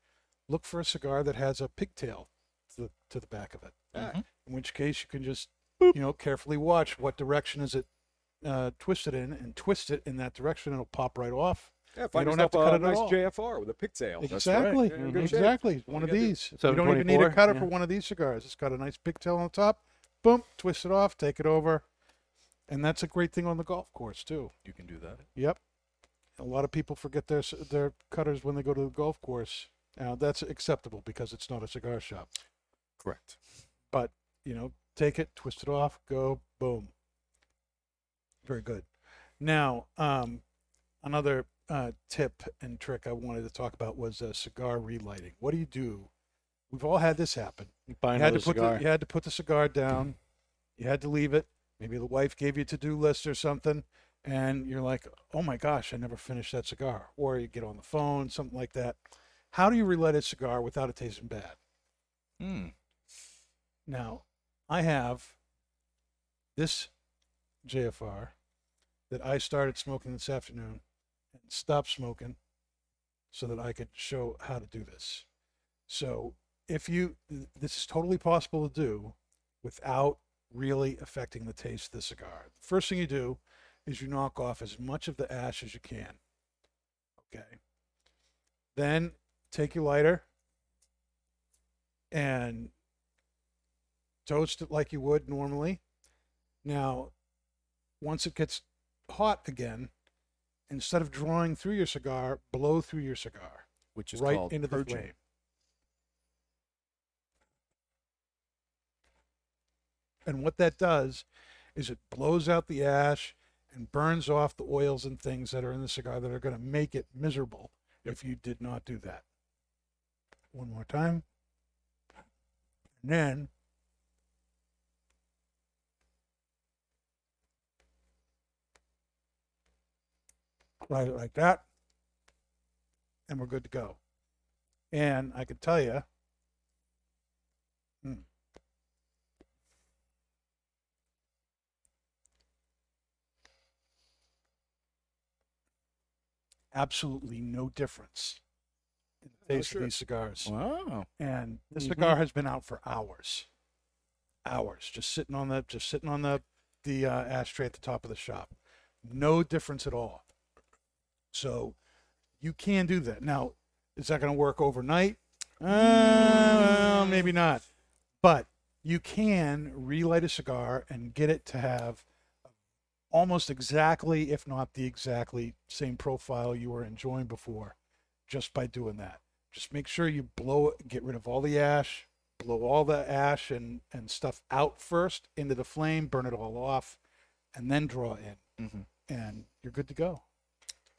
look for a cigar that has a pigtail to the, to the back of it. Yeah. In which case you can just you know carefully watch what direction is it uh, twisted in and twist it in that direction. and It'll pop right off. Yeah, find don't yourself have to cut a it at nice all. JFR with a pigtail. Exactly. Yeah, in good shape. Exactly. One of these. So You don't even need a cutter yeah. for one of these cigars. It's got a nice pigtail on the top. Boom, twist it off, take it over. And that's a great thing on the golf course too. You can do that. Yep. A lot of people forget their their cutters when they go to the golf course. Now that's acceptable because it's not a cigar shop. Correct. But you know, take it, twist it off, go, boom. Very good. Now, um, another uh, tip and trick I wanted to talk about was uh, cigar relighting. What do you do? We've all had this happen. Buy You had to put cigar. the you had to put the cigar down. You had to leave it. Maybe the wife gave you a to-do list or something, and you're like, "Oh my gosh, I never finished that cigar." Or you get on the phone, something like that. How do you relight a cigar without it tasting bad? Hmm. Now, I have this JFR that I started smoking this afternoon and stopped smoking so that I could show how to do this. So, if you, this is totally possible to do without really affecting the taste of the cigar. The first thing you do is you knock off as much of the ash as you can. Okay. Then take your lighter and toast it like you would normally. Now, once it gets hot again, instead of drawing through your cigar, blow through your cigar Which is right called into the purging. flame. And what that does is it blows out the ash and burns off the oils and things that are in the cigar that are going to make it miserable if you did not do that. One more time. And then light it like that, and we're good to go. And I could tell you, hmm, absolutely no difference in the taste of these cigars. Wow. And the Mhm. cigar has been out for hours, hours, just sitting on the just sitting on the the uh, ashtray at the top of the shop. No difference at all. So you can do that. Now, is that going to work overnight? Uh, well, maybe not. But you can relight a cigar and get it to have almost exactly, if not the exactly same profile you were enjoying before, just by doing that. Just make sure you blow it, get rid of all the ash, blow all the ash and, and stuff out first into the flame, burn it all off, and then draw in. hmm And you're good to go.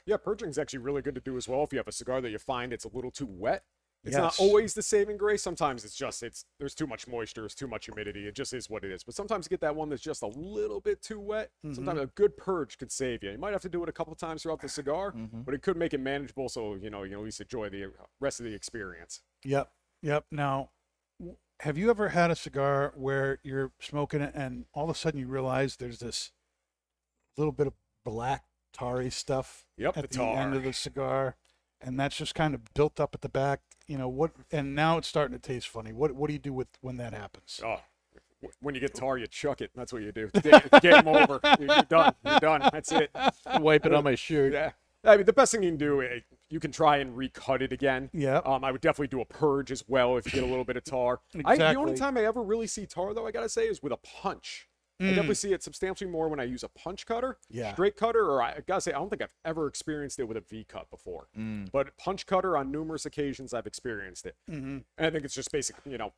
Yeah, purging is actually really good to do as well if you have a cigar that you find it's a little too wet. It's Yes. not always the saving grace. Sometimes it's just it's there's too much moisture, there's too much humidity. It just is what it is. But sometimes you get that one that's just a little bit too wet. Sometimes a good purge could save you. You might have to do it a couple times throughout the cigar, Mhm. but it could make it manageable so you know you at least enjoy the rest of the experience. Yep. Yep. Now, have you ever had a cigar where you're smoking it and all of a sudden you realize there's this little bit of black tarry stuff Yep, at the the, end of the cigar, and that's just kind of built up at the back? You know what? And now it's starting to taste funny. What What do you do with when that happens? Oh, when you get tar, you chuck it. That's what you do. It's game over. You're you're done. You're done. That's it. Wipe it on my shirt. Yeah. I mean, the best thing you can do, eh, you can try and recut it again. Yeah. Um, I would definitely do a purge as well if you get a little bit of tar. I, the only time I ever really see tar, though, I gotta say, is with a punch. I definitely see it substantially more when I use a punch cutter, Yeah. straight cutter, or I, I gotta say, I don't think I've ever experienced it with a V cut before. Mm. But punch cutter on numerous occasions, I've experienced it. Mhm. And I think it's just basic, you know,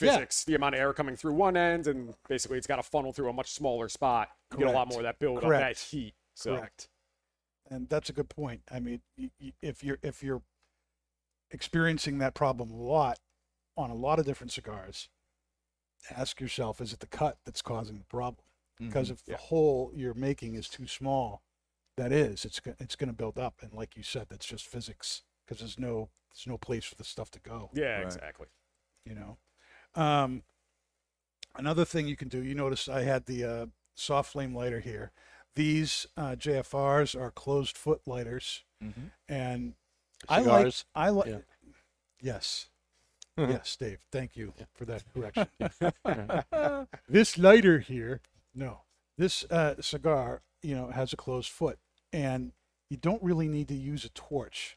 Yeah. physics, the amount of air coming through one end, and basically it's got to funnel through a much smaller spot. You get a lot more of that build up, that heat. So Correct. And that's a good point. I mean, if you're if you're experiencing that problem a lot on a lot of different cigars, ask yourself: Is it the cut that's causing the problem? Because Mhm. if the hole you're making is too small, that is, it's it's going to build up. And like you said, that's just physics. Because there's no there's no place for the stuff to go. yeah, Right. exactly. you know um another thing you can do you notice i had the uh, soft flame lighter here these uh, jfrs are closed foot lighters Mhm. and i like i like Yeah. yes yes dave thank you for that correction. This lighter here no this uh, cigar you know has a closed foot and you don't really need to use a torch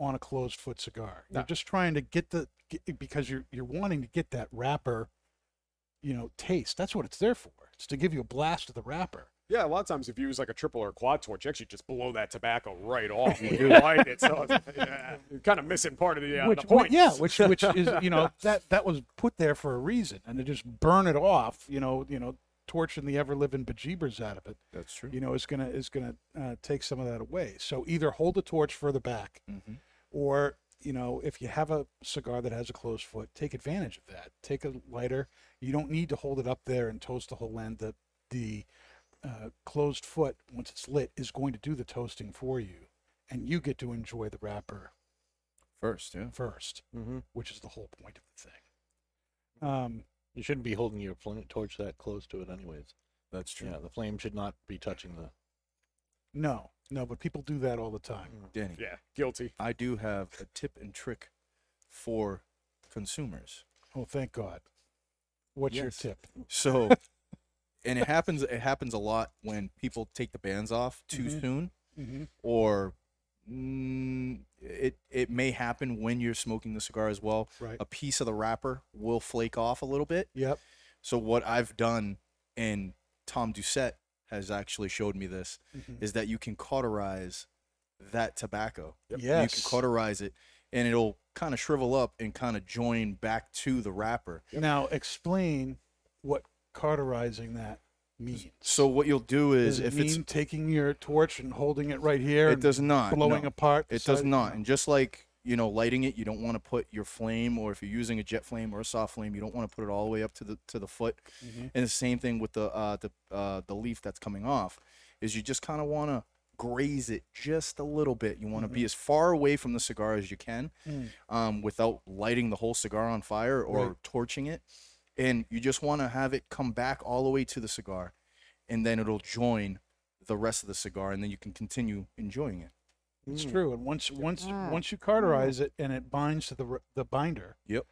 on a closed foot cigar. No. you're just trying to get the get, because you're you're wanting to get that wrapper you know taste. That's what it's there for. It's to give you a blast of the wrapper Yeah, a lot of times if you use like a triple or a quad torch, you actually just blow that tobacco right off when you light it. So it's, yeah, you're kind of missing part of the, uh, which the point. yeah which which is you know that that was put there for a reason and to just burn it off you know you know torching the ever living bejeebers out of it That's true. you know is gonna is gonna uh, take some of that away so either hold the torch further back Mhm. or you know if you have a cigar that has a closed foot take advantage of that take a lighter you don't need to hold it up there and toast the whole end the the uh, closed foot once it's lit is going to do the toasting for you and you get to enjoy the wrapper First, yeah. 1st Mm-hmm. which is the whole point of the thing um You shouldn't be holding your flame torch that close to it, anyways. That's true. Yeah, the flame should not be touching the. no no but people do that all the time Danny, Yeah, guilty. I do have a tip and trick for consumers. oh thank god what's your tip So, and it happens. It happens a lot when people take the bands off too Mhm. soon, mm-hmm. or mm, it it may happen when you're smoking the cigar as well. right A piece of the wrapper will flake off a little bit. yep So what I've done, and Tom Doucette has actually showed me this, Mhm. is that you can cauterize that tobacco. yes You can cauterize it, and it'll kind of shrivel up and kind of join back to the wrapper. Now explain what cauterizing that means. So what you'll do Does is, it if mean it's taking your torch and holding it right here it and does not blowing no. apart? It does not. No. And just like, you know, lighting it, you don't want to put your flame or if you're using a jet flame or a soft flame, you don't want to put it all the way up to the to the foot. Mhm. And the same thing with the uh the uh the leaf that's coming off is you just kind of want to graze it just a little bit. You want to be as far away from the cigar as you can Mm. um without lighting the whole cigar on fire or Right. torching it. And you just want to have it come back all the way to the cigar and then it'll join the rest of the cigar and then you can continue enjoying it. It's Mm. true. And once once Mm. once you cauterize it and it binds to the the binder, Yep.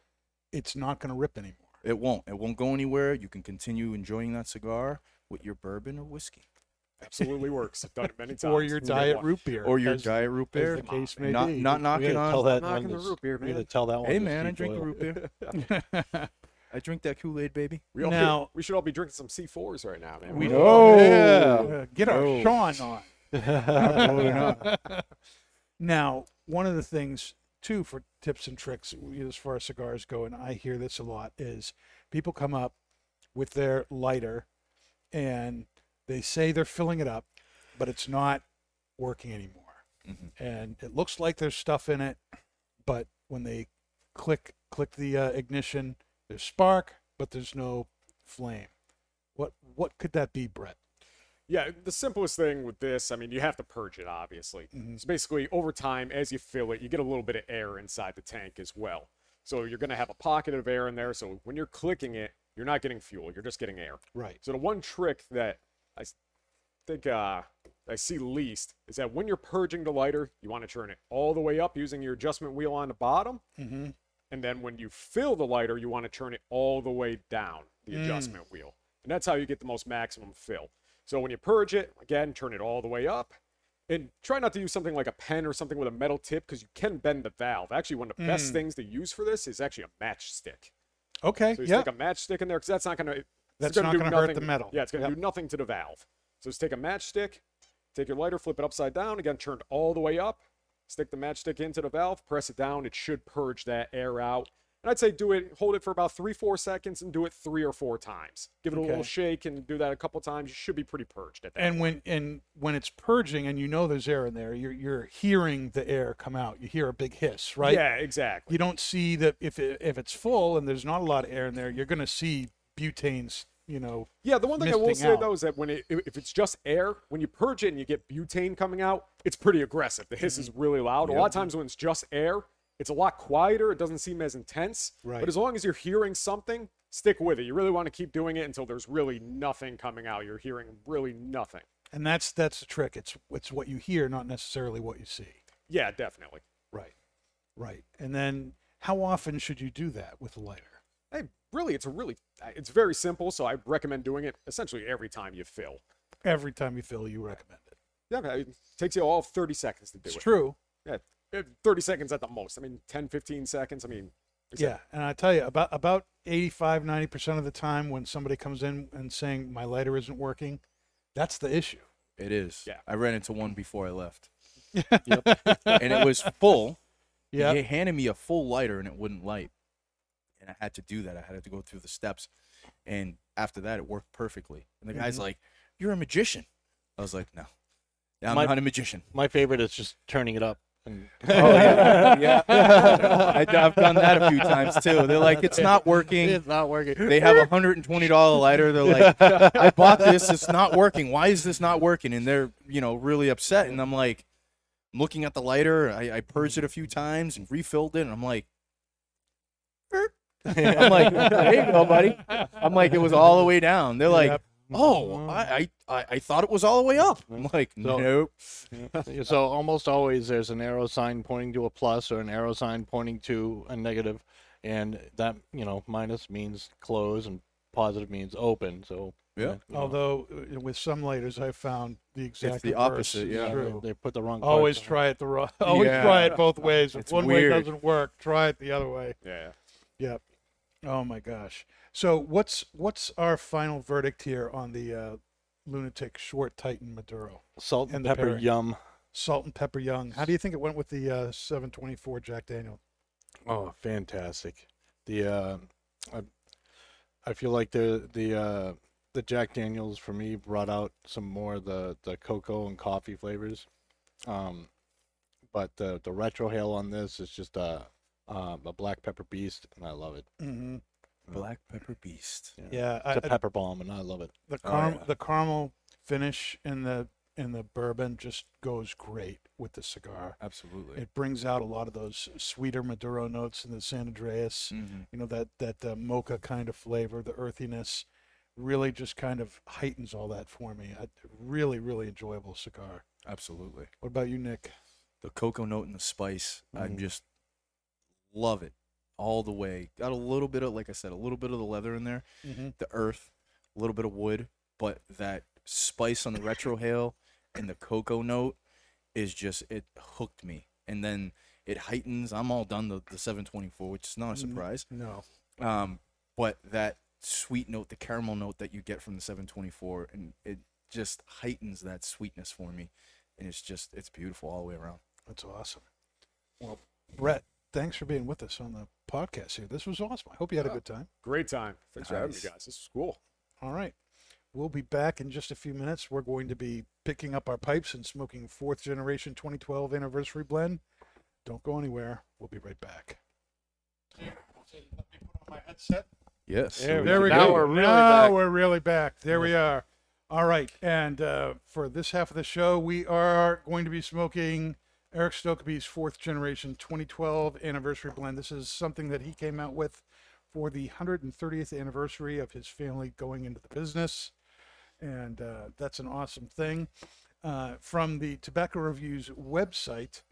it's not going to rip anymore. It won't. It won't go anywhere. You can continue enjoying that cigar with your bourbon or whiskey Absolutely works. I've done it many times. Or your It's diet root beer, or your as- diet root as beer. the case may Not be. not We knocking on. tell that knocking one. the root beer, we gotta man. tell that one. Hey man, I drink a Boyle. root beer. I drink that Kool Aid, baby. We all Now- we should all be drinking some C4s right now, man. We Oh, yeah. Get our No. Sean on. now, one of the things too for tips and tricks as far as cigars go, and I hear this a lot, is people come up with their lighter and they say they're filling it up, but it's not working anymore. Mhm. And it looks like there's stuff in it, but when they click click the uh, ignition, there's spark, but there's no flame. What what could that be, Brett? Yeah, the simplest thing with this, I mean, you have to purge it, obviously. Mhm. So basically, over time, as you fill it, you get a little bit of air inside the tank as well. So you're going to have a pocket of air in there. So when you're clicking it, you're not getting fuel, you're just getting air. Right. So the one trick that I think uh, I see least is that when you're purging the lighter, you want to turn it all the way up using your adjustment wheel on the bottom. Mm-hmm. And then when you fill the lighter, you want to turn it all the way down the Mm. adjustment wheel. And that's how you get the most maximum fill. So when you purge it, again, turn it all the way up. And try not to use something like a pen or something with a metal tip because you can bend the valve. Actually, one of the best Mm. things to use for this is actually a matchstick. Okay. So you yeah. stick a matchstick in there because that's not going to That's gonna not do gonna hurt the metal. Yeah, it's going to Yep. do nothing to the valve. So just take a matchstick, take your lighter, flip it upside down, again, turned all the way up, stick the matchstick into the valve, press it down. It should purge that air out. And I'd say do it, hold it for about three, four seconds and do it three or four times. Give it a little shake and do that a couple times. You should be pretty purged at that. And when and when it's purging and you know there's air in there, you're you're hearing the air come out. You hear a big hiss, right? Yeah, exactly. You don't see that if it, if it's full and there's not a lot of air in there, you're going to see butanes. You know, Yeah, the one thing I will say out. though is that when it, if it's just air, when you purge it and you get butane coming out, it's pretty aggressive. The hiss is Mm-hmm. really loud. A lot of times when it's just air, it's a lot quieter. It doesn't seem as intense. Right. But as long as you're hearing something, stick with it. You really want to keep doing it until there's really nothing coming out. You're hearing really nothing. and that's that's the trick. It's it's what you hear, not necessarily what you see. Yeah, definitely. Right, right. And then how often should you do that with a lighter? Hey, really, it's a really, it's very simple. So I recommend doing it essentially every time you fill. Every time you fill, you recommend it. Yeah, it takes you all 30 seconds to do It's it. true. Yeah, eh, 30 seconds at the most. I mean, 10, 15 seconds. I mean, is that- Yeah, and I tell you about about 85 90% of the time when somebody comes in and saying my lighter isn't working, that's the issue. It is. Yeah. I ran into one before I left. and it was full. Yeah. He handed me a full lighter and it wouldn't light. And I had to do that. I had to go through the steps. And after that, it worked perfectly. And the guy's Mhm. like, You're a magician. I was like, No. I'm My- not a magician. My favorite is just turning it up. And Oh, yeah. yeah. I, I've done that a few times too. They're like, It's not working. it's not working. They have a hundred and twenty dollar lighter. They're like, I bought this. It's not working. Why is this not working? And they're you know really upset. And I'm like, I'm looking at the lighter. I, I purged it a few times and refilled it. And I'm like. I'm like, there you go, buddy. I'm like, it was all the way down. They're like, Yep. oh, I, I I I thought it was all the way up. I'm like, So- nope. so almost always there's an arrow sign pointing to a plus or an arrow sign pointing to a negative, and that you know minus means close and positive means open. So Yeah. you know, Although uh, with some lighters, I've found the exact the reverse opposite, is yeah. they- True. they put the wrong. part Always on. try it the wrong. Always Yeah. try it both ways. If It's one weird. way doesn't work, try it the other way. yeah. Yep. Oh my gosh. So what's what's our final verdict here on the uh, lunatic short Titan Maduro? Salt and and pepper pairing. yum. Salt and pepper young. How do you think it went with the uh, 724 Jack Daniel? Oh, fantastic! The uh, I, I feel like the the uh, the Jack Daniels for me brought out some more of the the cocoa and coffee flavors, um, but the the retrohale on this is just a um, a black pepper beast, and I love it. Mm-hmm. Black pepper beast. Yeah, I, It's a I- pepper bomb, and I love it. the Oh, yeah. the caramel finish in the in the bourbon just goes great with the cigar. Absolutely. It brings out a lot of those sweeter Maduro notes in the San Andres. Mhm. You know that that uh, mocha kind of flavor, the earthiness, really just kind of heightens all that for me. A really really enjoyable cigar. Absolutely. What about you, Nick? the cocoa note and the spice. I'm just love it all the way. Got a little bit of, like I said, a little bit of the leather in there, Mm-hmm. the earth, a little bit of wood, but that spice on the retrohale and the cocoa note is just it hooked me. And then it heightens. I'm all done the, the 724, which is not a Mhm. surprise. No. Um, but that sweet note, the caramel note that you get from the 724, and it just heightens that sweetness for me. And it's just it's beautiful all the way around. That's awesome. Well, Brett, thanks for being with us on the podcast here. This was awesome. I hope you had a good time. Great time. Thanks for having me, Nice. guys. This is cool. All right. We'll be back in just a few minutes. We're going to be picking up our pipes and smoking fourth generation 2012 anniversary blend. Don't go anywhere. We'll be right back. my headset. Yes. There we There we Now go. we're really now back. we're really back. There we are. All right. And uh, for this half of the show, we are going to be smoking Erik Stokkebye's fourth generation 2012 anniversary blend. This is something that he came out with for the 130th anniversary of his family going into the business. And uh, that's an awesome thing. Uh, from the Tobacco Reviews website,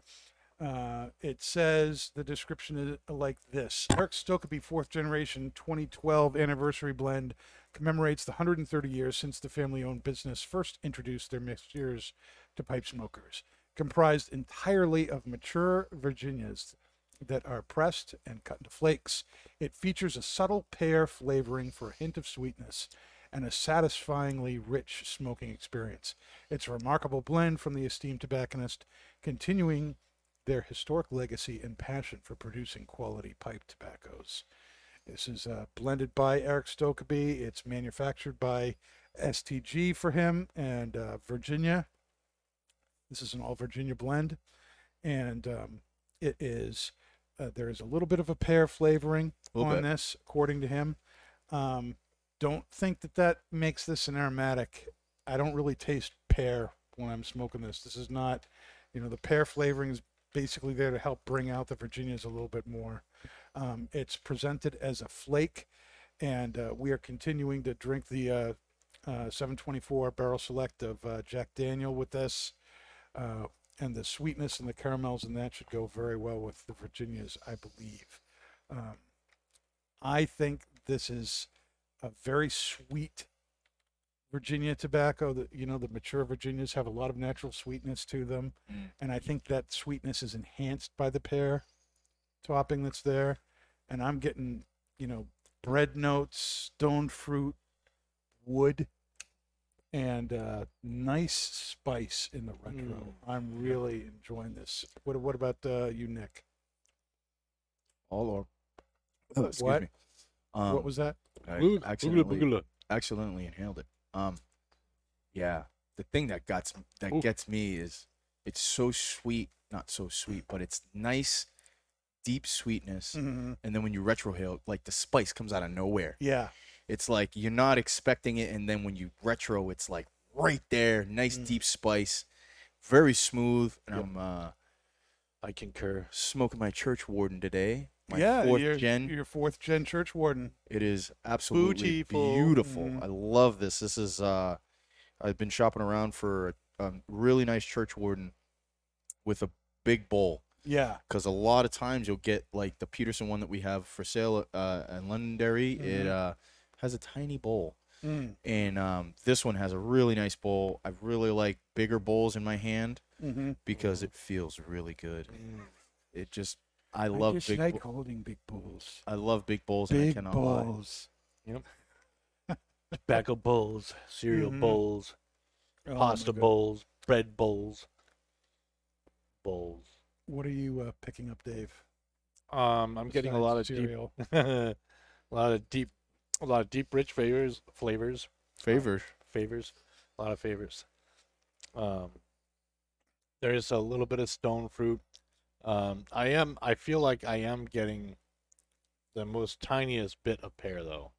uh, it says the description is like this Erik Stokkebye fourth generation 2012 anniversary blend commemorates the 130 years since the family owned business first introduced their mixtures to pipe smokers. Comprised entirely of mature Virginias that are pressed and cut into flakes, it features a subtle pear flavoring for a hint of sweetness and a satisfyingly rich smoking experience. It's a remarkable blend from the esteemed tobacconist, continuing their historic legacy and passion for producing quality pipe tobaccos. This is uh, blended by Erik Stokkebye. It's manufactured by STG for him and uh, Virginia. This is an all Virginia blend, and um, it is uh, there is a little bit of a pear flavoring on bit. this, according to him. Um, don't think that that makes this an aromatic. I don't really taste pear when I'm smoking this. This is not, you know, the pear flavoring is basically there to help bring out the Virginias a little bit more. Um, it's presented as a flake, and uh, we are continuing to drink the uh, uh, 724 Barrel Select of uh, Jack Daniel with this. Uh, and the sweetness and the caramels and that should go very well with the Virginias, I believe. Um, I think this is a very sweet Virginia tobacco. That you know, the mature Virginias have a lot of natural sweetness to them, Mm. and I think that sweetness is enhanced by the pear topping that's there. And I'm getting, you know, bread notes, stone fruit, wood, and uh, nice spice in the retro. I'm really enjoying this. What What about uh, you, Nick? All or oh, excuse What? me. Um, what was that? I Boogla, accidentally, boogla. accidentally inhaled it. Um, yeah. The thing that gets that Ooh. gets me is it's so sweet, not so sweet, but it's nice, deep sweetness. Mm-hmm. And then when you retrohale, like the spice comes out of nowhere. Yeah, It's like you're not expecting it, and then when you retro, it's like right there, nice Mm. deep spice, very smooth. And Yep. I'm uh, I concur. smoking my church warden today. My yeah. fourth you're, gen. You're fourth gen church warden. It is absolutely Beautiful. beautiful. Mhm. I love this. This is uh I've been shopping around for a, a really nice church warden with a big bowl Yeah. because a lot of times you'll get like the Peterson one that we have for sale uh, in Londonderry. It Mhm. uh, has a tiny bowl, Mm. and um, this one has a really nice bowl. I really like bigger bowls in my hand Mm-hmm. because it feels really good. Mm. It just I love just big. like bo- holding big bowls. I love big bowls, and I Big cannot lie. bowls. Tobacco bowls, cereal Mhm. bowls, Oh, pasta bowls, bread bowls, bowls. What are you uh, picking up, Dave? Um, I'm getting a lot of deep, cereal. a lot of deep, a lot of deep, rich flavors, flavors, Favors. favors, a lot of favors. Um, there is a little bit of stone fruit. Um, I am, I feel like I am getting the most tiniest bit of pear though,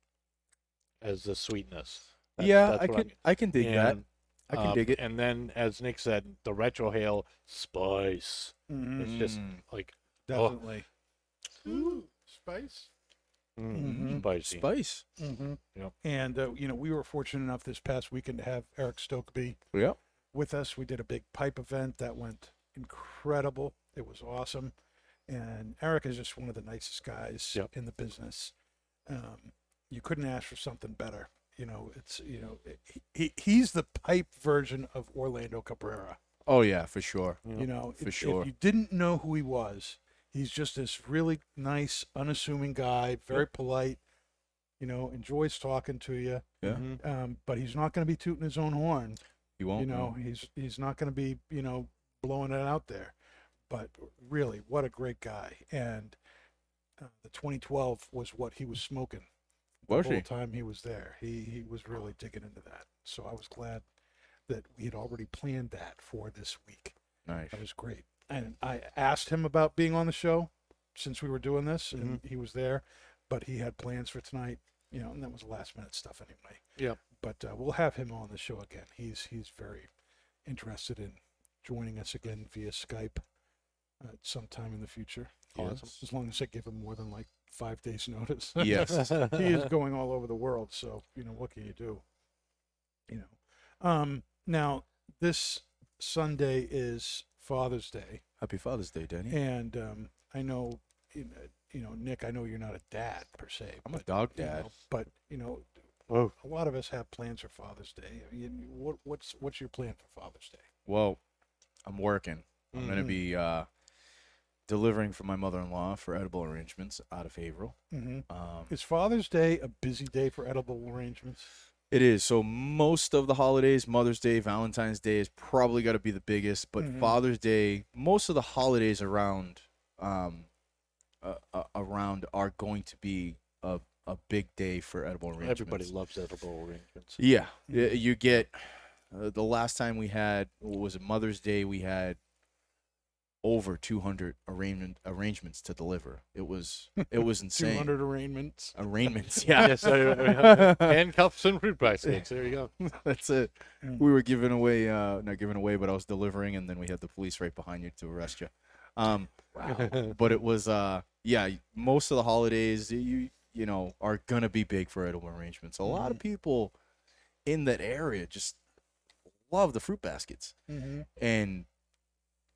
as the sweetness. That's- yeah, that's I can I'm- I can dig that. I can um, dig it. And then, as Nick said, the retrohale spice. Mhm. It's just Mm. like Definitely. Ooh, spice. Mm, Mhm. spicy. spice. Mm-hmm. Yep. And uh, you know, we were fortunate enough this past weekend to have Erik Stokkebye Yep. with us. We did a big pipe event that went incredible. It was awesome. And Eric is just one of the nicest guys Yep. in the business. Um, you couldn't ask for something better. You know, it's you know, he, he he's the pipe version of Orlando Cabrera. Oh yeah, for sure. You know, For if, sure. if you didn't know who he was, he's just this really nice, unassuming guy, very polite. You know, enjoys talking to you. Yeah. Mhm. Um, but he's not going to be tooting his own horn. You won't you know, he's he's not going to be you know blowing it out there. But really, what a great guy! And uh, the 2012 was what he was smoking the whole he? time he was there. He he was really digging into that. So I was glad that we had already planned that for this week. Nice. That was great. And I asked him about being on the show since we were doing this, and Mm-hmm. he was there, but he had plans for tonight. You know, and that was last minute stuff anyway. Yep. But uh, we'll have him on the show again. He's he's very interested in joining us again via Skype uh, at some time in the future. Awesome. As long as I give him more than like five days notice. Yes. he is going all over the world. So you know what can you do? You know. Um, now this Sunday is Father's Day, Happy Father's Day, Danny. and um, I know, you know, Nick. I know you're not a dad per se. I'm a but, dog you dad. know, but you know, Oh, a lot of us have plans for Father's Day. You, what, what's what's your plan for Father's Day? Well, I'm working. I'm gonna Mhm. be uh, delivering for my mother-in-law for edible arrangements out of Haverhill. Mm-hmm. Um, Is Father's Day a busy day for edible arrangements? It is. So most of the holidays, Mother's Day, Valentine's Day is probably got to be the biggest, but Mhm. Father's Day, most of the holidays around um uh, uh, around are going to be a a big day for edible arrangements. Everybody loves edible arrangements. Yeah, y- you get uh, the last time we had what was it Mother's Day we had over 200 arrangement arrangements to deliver. It was it was Two insane. hundred arraignments. Arraignments, yeah. yes, I, I, handcuffs and fruit baskets. There you go. That's it. Mm. We were giving away, uh, not giving away, but I was delivering, and then we had the police right behind you to arrest you. Um, but it was, uh, yeah, most of the holidays, you you know, are gonna be big for edible arrangements. A lot of people in that area just love the fruit baskets, Mm-hmm. and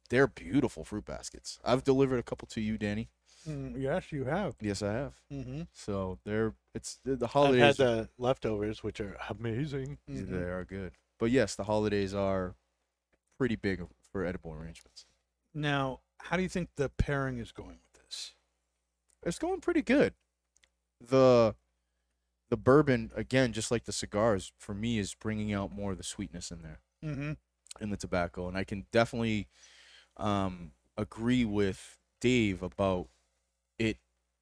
they're beautiful fruit baskets. I've delivered a couple to you, Danny. Mm, yes, you have. Yes, I have. Mm-hmm. So they're it's the, the I've had the leftovers, which are amazing. Mm-hmm. They are good. But yes, the holidays are pretty big for edible arrangements. Now, how do you think the pairing is going with this? It's going pretty good. The the bourbon again, just like the cigars, for me is bringing out more of the sweetness in there Mm-hmm. in the tobacco, and I can definitely um, agree with Dave about it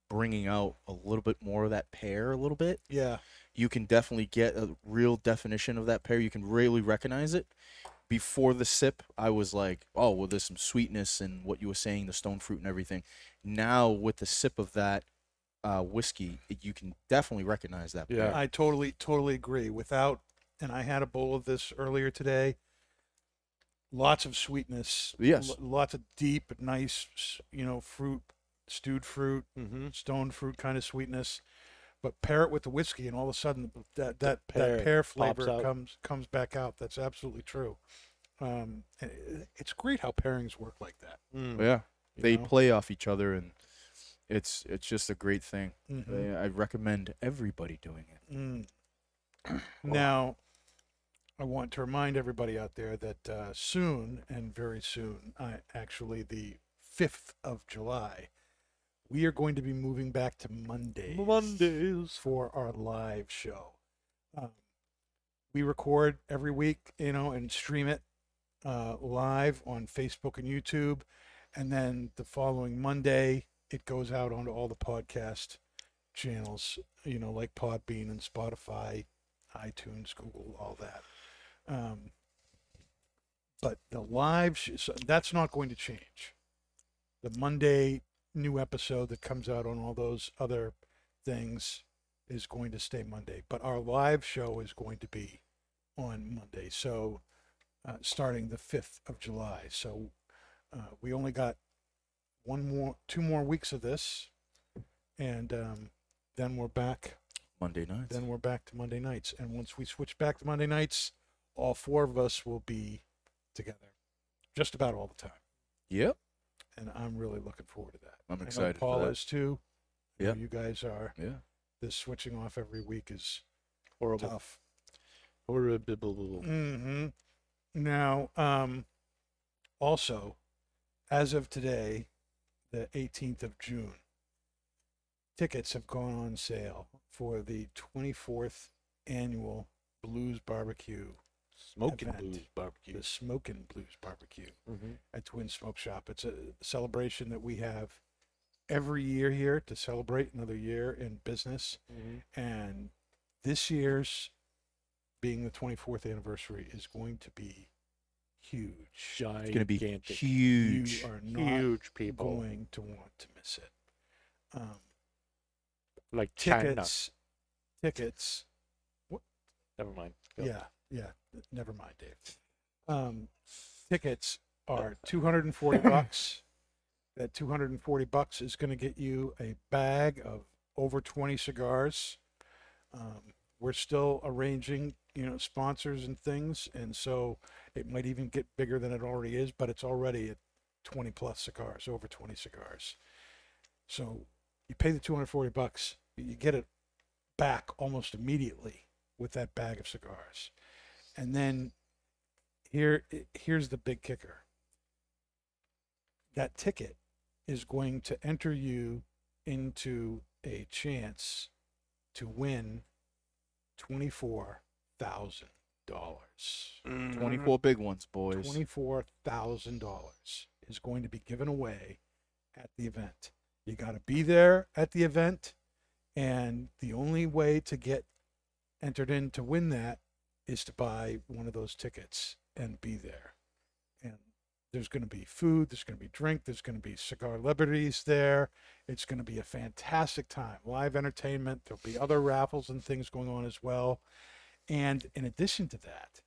bringing out a little bit more of that pear, a little bit. Yeah. you can definitely get a real definition of that pear. You can really recognize it. Before the sip, I was like, oh, well, there's some sweetness and what you were saying, the stone fruit and everything. Now, with the sip of that uh, whiskey, it, you can definitely recognize that. Yeah. pear. I totally, totally agree. Without, and I had a bowl of this earlier today. Lots of sweetness. Yes. lo- lots of deep, nice, you know, fruit, stewed fruit, Mm-hmm. stone fruit kind of sweetness. But pair it with the whiskey, and all of a sudden, that that pear that pear flavor comes comes back out. That's absolutely true. Um, it- it's great how pairings work like that. Mm. yeah, you they know? play off each other, and it's it's just a great thing. Mhm. I I recommend everybody doing it. Mm. Now, I want to remind everybody out there that uh, soon and very soon, I, actually the 5th of July, we are going to be moving back to Mondays Mondays. for our live show. Um, we record every week, you know, and stream it uh, live on Facebook and YouTube. And then the following Monday, it goes out onto all the podcast channels, you know, like Podbean and Spotify, iTunes, Google, all that. Um, but the live, sh- so that's not going to change. The Monday new episode that comes out on all those other things is going to stay Monday, but our live show is going to be on Monday. So, uh, starting the 5th of July. So, uh, we only got one more, two more weeks of this, and um, then we're back. Monday nights. Then we're back to Monday nights, and once we switch back to Monday nights, all four of us will be together, just about all the time. Yep, And I'm really looking forward to that. I'm excited Paul for that. is too. Yeah. you guys are. Yeah. This switching off every week is Horrible. tough. Horrible. hmm Now, um, also, as of today, the 18th of June, tickets have gone on sale for the 24th annual Blues Barbecue, Smoking blues barbecue. the Smokin' Blues Barbecue Mm-hmm. at Twin Smoke Shop. It's a celebration that we have every year here to celebrate another year in business. Mm-hmm. And this year's, being the 24th anniversary, is going to be huge. Gigantic. it's gonna be huge. You are not huge people. going to want to miss it. Um, Like China. tickets, tickets. Never mind. Go. Yeah, yeah. Never mind, Dave. Um, tickets are 240 bucks. That 240 bucks is going to get you a bag of over 20 cigars. Um, we're still arranging, you know, sponsors and things, and so it might even get bigger than it already is. But it's already at 20 plus cigars, over 20 cigars. So you pay the 240 bucks, you get it back almost immediately with that bag of cigars. And then here here's the big kicker. That ticket is going to enter you into a chance to win 24 thousand dollars. Mm-hmm. 24 big ones, boys. Twenty-four thousand dollars is going to be given away at the event. You got to be there at the event, and the only way to get entered in to win that is to buy one of those tickets and be there. And there's going to be food, there's going to be drink, there's going to be cigar liberties there. It's going to be a fantastic time. Live entertainment. There'll be other raffles and things going on as well. And in addition to that,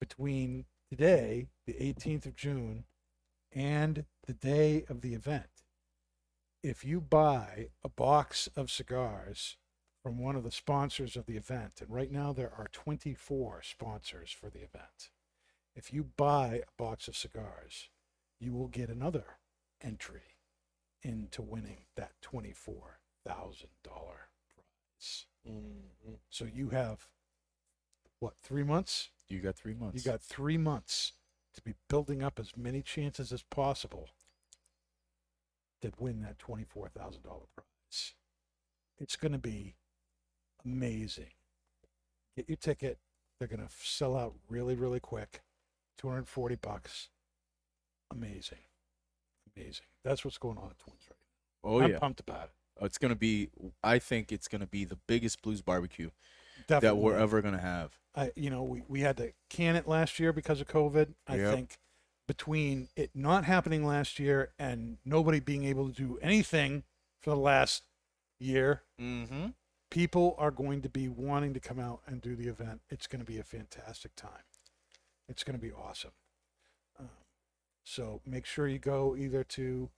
between today, the 18th of June, and the day of the event, if you buy a box of cigars from one of the sponsors of the event, and right now there are 24 sponsors for the event, if you buy a box of cigars, you will get another entry into winning that $24,000 prize. Mhm. So you have, what, three months? You got three months. You got three months to be building up as many chances as possible to win that $24,000 prize. It's going to be amazing. Get your ticket. They're going to sell out really, really quick. 240 bucks. Amazing. Amazing. That's what's going on at Twins right Oh now. I'm yeah. pumped about it. It's gonna be. I think it's gonna be the biggest blues barbecue Definitely. that we're ever gonna have. I, you know, we, we had to can it last year because of COVID. I Yep. think between it not happening last year and nobody being able to do anything for the last year, Mm-hmm. People are going to be wanting to come out and do the event. It's going to be a fantastic time. It's going to be awesome. Um, so make sure you go either to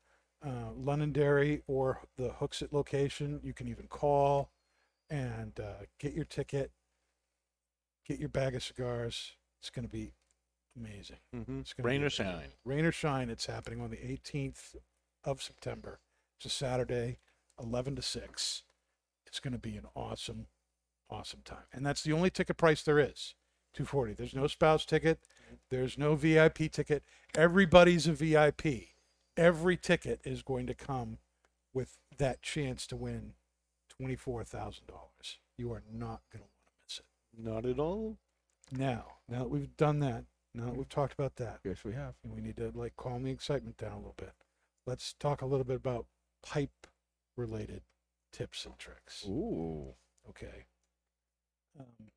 uh, Londonderry or the Hooksett location. You can even call and uh, get your ticket, get your bag of cigars. It's going to be amazing. Mm-hmm. It's gonna Rain be or amazing. shine. Rain or shine. It's happening on the 18th of September. It's a Saturday, 11 to 6. It's going to be an awesome, awesome time. And that's the only ticket price there is 240 There's no spouse ticket, there's no VIP ticket. Everybody's a VIP. Every ticket is going to come with that chance to win $24,000. You are not going to want to miss it. Not at all. Now, now that we've done that, now that we've talked about that, Yes, we have. and we need to like calm the excitement down a little bit. Let's talk a little bit about pipe related tips and tricks. Ooh. Okay. Um,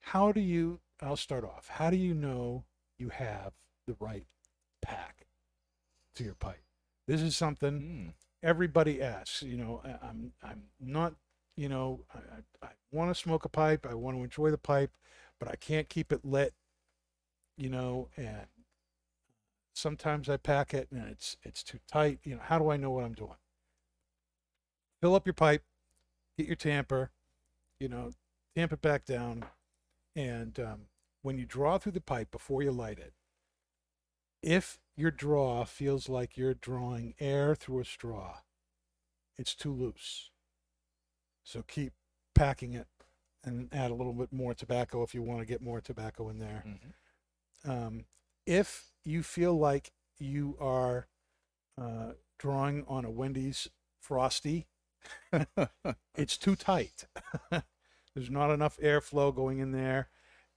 how do you, I'll start off. How do you know you have the right pack to your pipe? This is something Mm. everybody asks. You know, I- I'm I'm not. You know, I I, I want to smoke a pipe. I want to enjoy the pipe, but I can't keep it lit. You know, and sometimes I pack it and it's it's too tight. You know, how do I know what I'm doing? Fill up your pipe, get your tamper, you know, tamp it back down, and um, when you draw through the pipe before you light it, if your draw feels like you're drawing air through a straw, it's too loose. So keep packing it and add a little bit more tobacco if you want to get more tobacco in there. Mhm. Um, if you feel like you are uh, drawing on a Wendy's Frosty, it's too tight. there's not enough airflow going in there,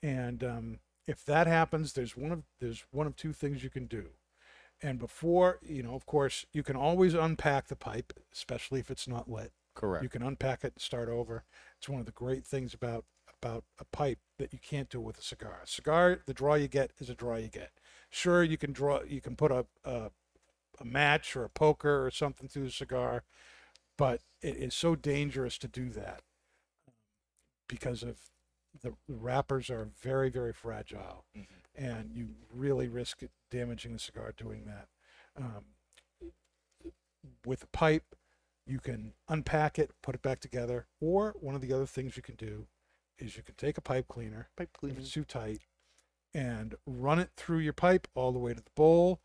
and um, if that happens, there's one of there's one of two things you can do. And before you know, of course, you can always unpack the pipe, especially if it's not wet. Correct. You can unpack it and start over. It's one of the great things about about a pipe that you can't do with a cigar. A cigar, the draw you get is a draw you get. Sure, you can draw, you can put a a, a match or a poker or something through the cigar, but it is so dangerous to do that because of the, wrappers are very very fragile, Mhm. and you really risk damaging the cigar doing that. Um, with a pipe, you can unpack it, put it back together, or one of the other things you can do is you can take a pipe cleaner, Pipe if cleaner. it's too tight, and run it through your pipe all the way to the bowl,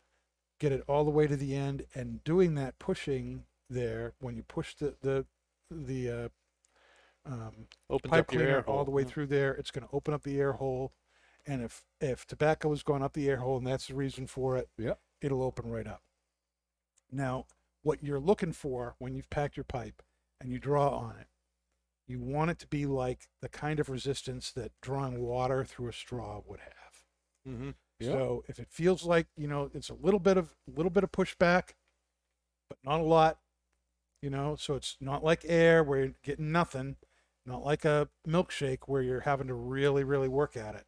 get it all the way to the end, and doing that pushing there when you push the the the uh, um, Opens pipe up cleaner all hole. the way Yeah. through there. It's going to open up the air hole, and if if tobacco is going up the air hole, and that's the reason for it, Yep. it'll open right up. Now, what you're looking for when you've packed your pipe and you draw on it, You want it to be like the kind of resistance that drawing water through a straw would have. Mm-hmm. So if it feels like you know it's a little bit of little bit of pushback, but not a lot, you know, so it's not like air where you're getting nothing, not like a milkshake where you're having to really really work at it.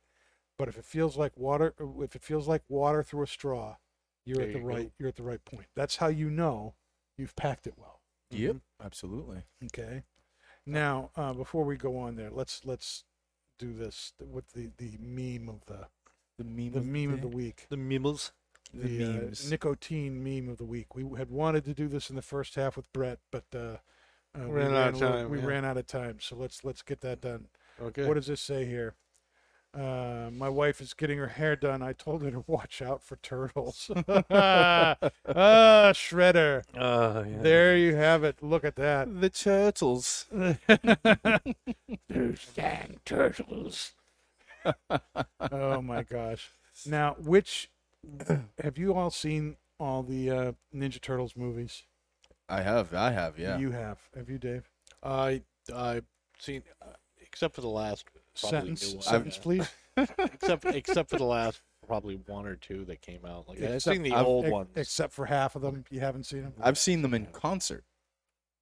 But if it feels like water, if it feels like water through a straw, you're There at the you go. right you're at the right point. That's how you know you've packed it well. Yep, absolutely. Okay. Now, uh, before we go on there, let's let's do this with the the meme of the The meme. the meme of the week. The mimos. The the, uh, memes. nicotine meme of the week. We had wanted to do this in the first half with Brett, but uh, uh, we Ran out of a little- time, We yeah. ran out of time, so let's let's get that done. Okay. What does this say here? Uh, my wife is getting her hair done. I told her to watch out for turtles. ah, shredder. Uh, yeah. There you have it. Look at that. The turtles. Those dang turtles. oh my gosh. Now, which have you all seen all the uh, Ninja Turtles movies? I have. I have. Yeah. You have. Have you, Dave? I I've seen, uh, except for the last probably Sentence, new one. sentence, please. except except for the last probably one or two that came out. Like I've Except- seen the I've- old Ex- ones. Except for half of them, you haven't seen them. I've seen them in concert.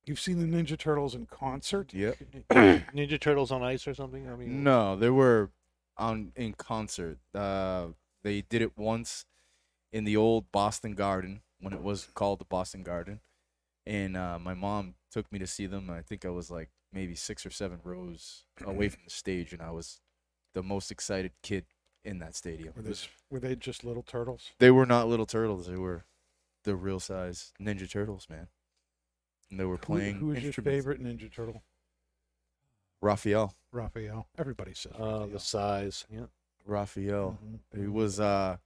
You've seen the Ninja Turtles in concert. Yep. Ninja Turtles on Ice or something. I mean, No, they were on in concert. Uh, they did it once in the old Boston Garden when it was called the Boston Garden, and uh, my mom took me to see them. I think I was like maybe six or seven rows away from the stage, and I was the most excited kid in that stadium. Were, this, were they just little turtles? They were not little turtles; they were the real size Ninja Turtles, man. And they were Who, playing. who is your favorite Ninja Turtle? Raphael. Raphael. Everybody says. uh, Raphael. the size. Yeah. Raphael. Mhm. It was uh,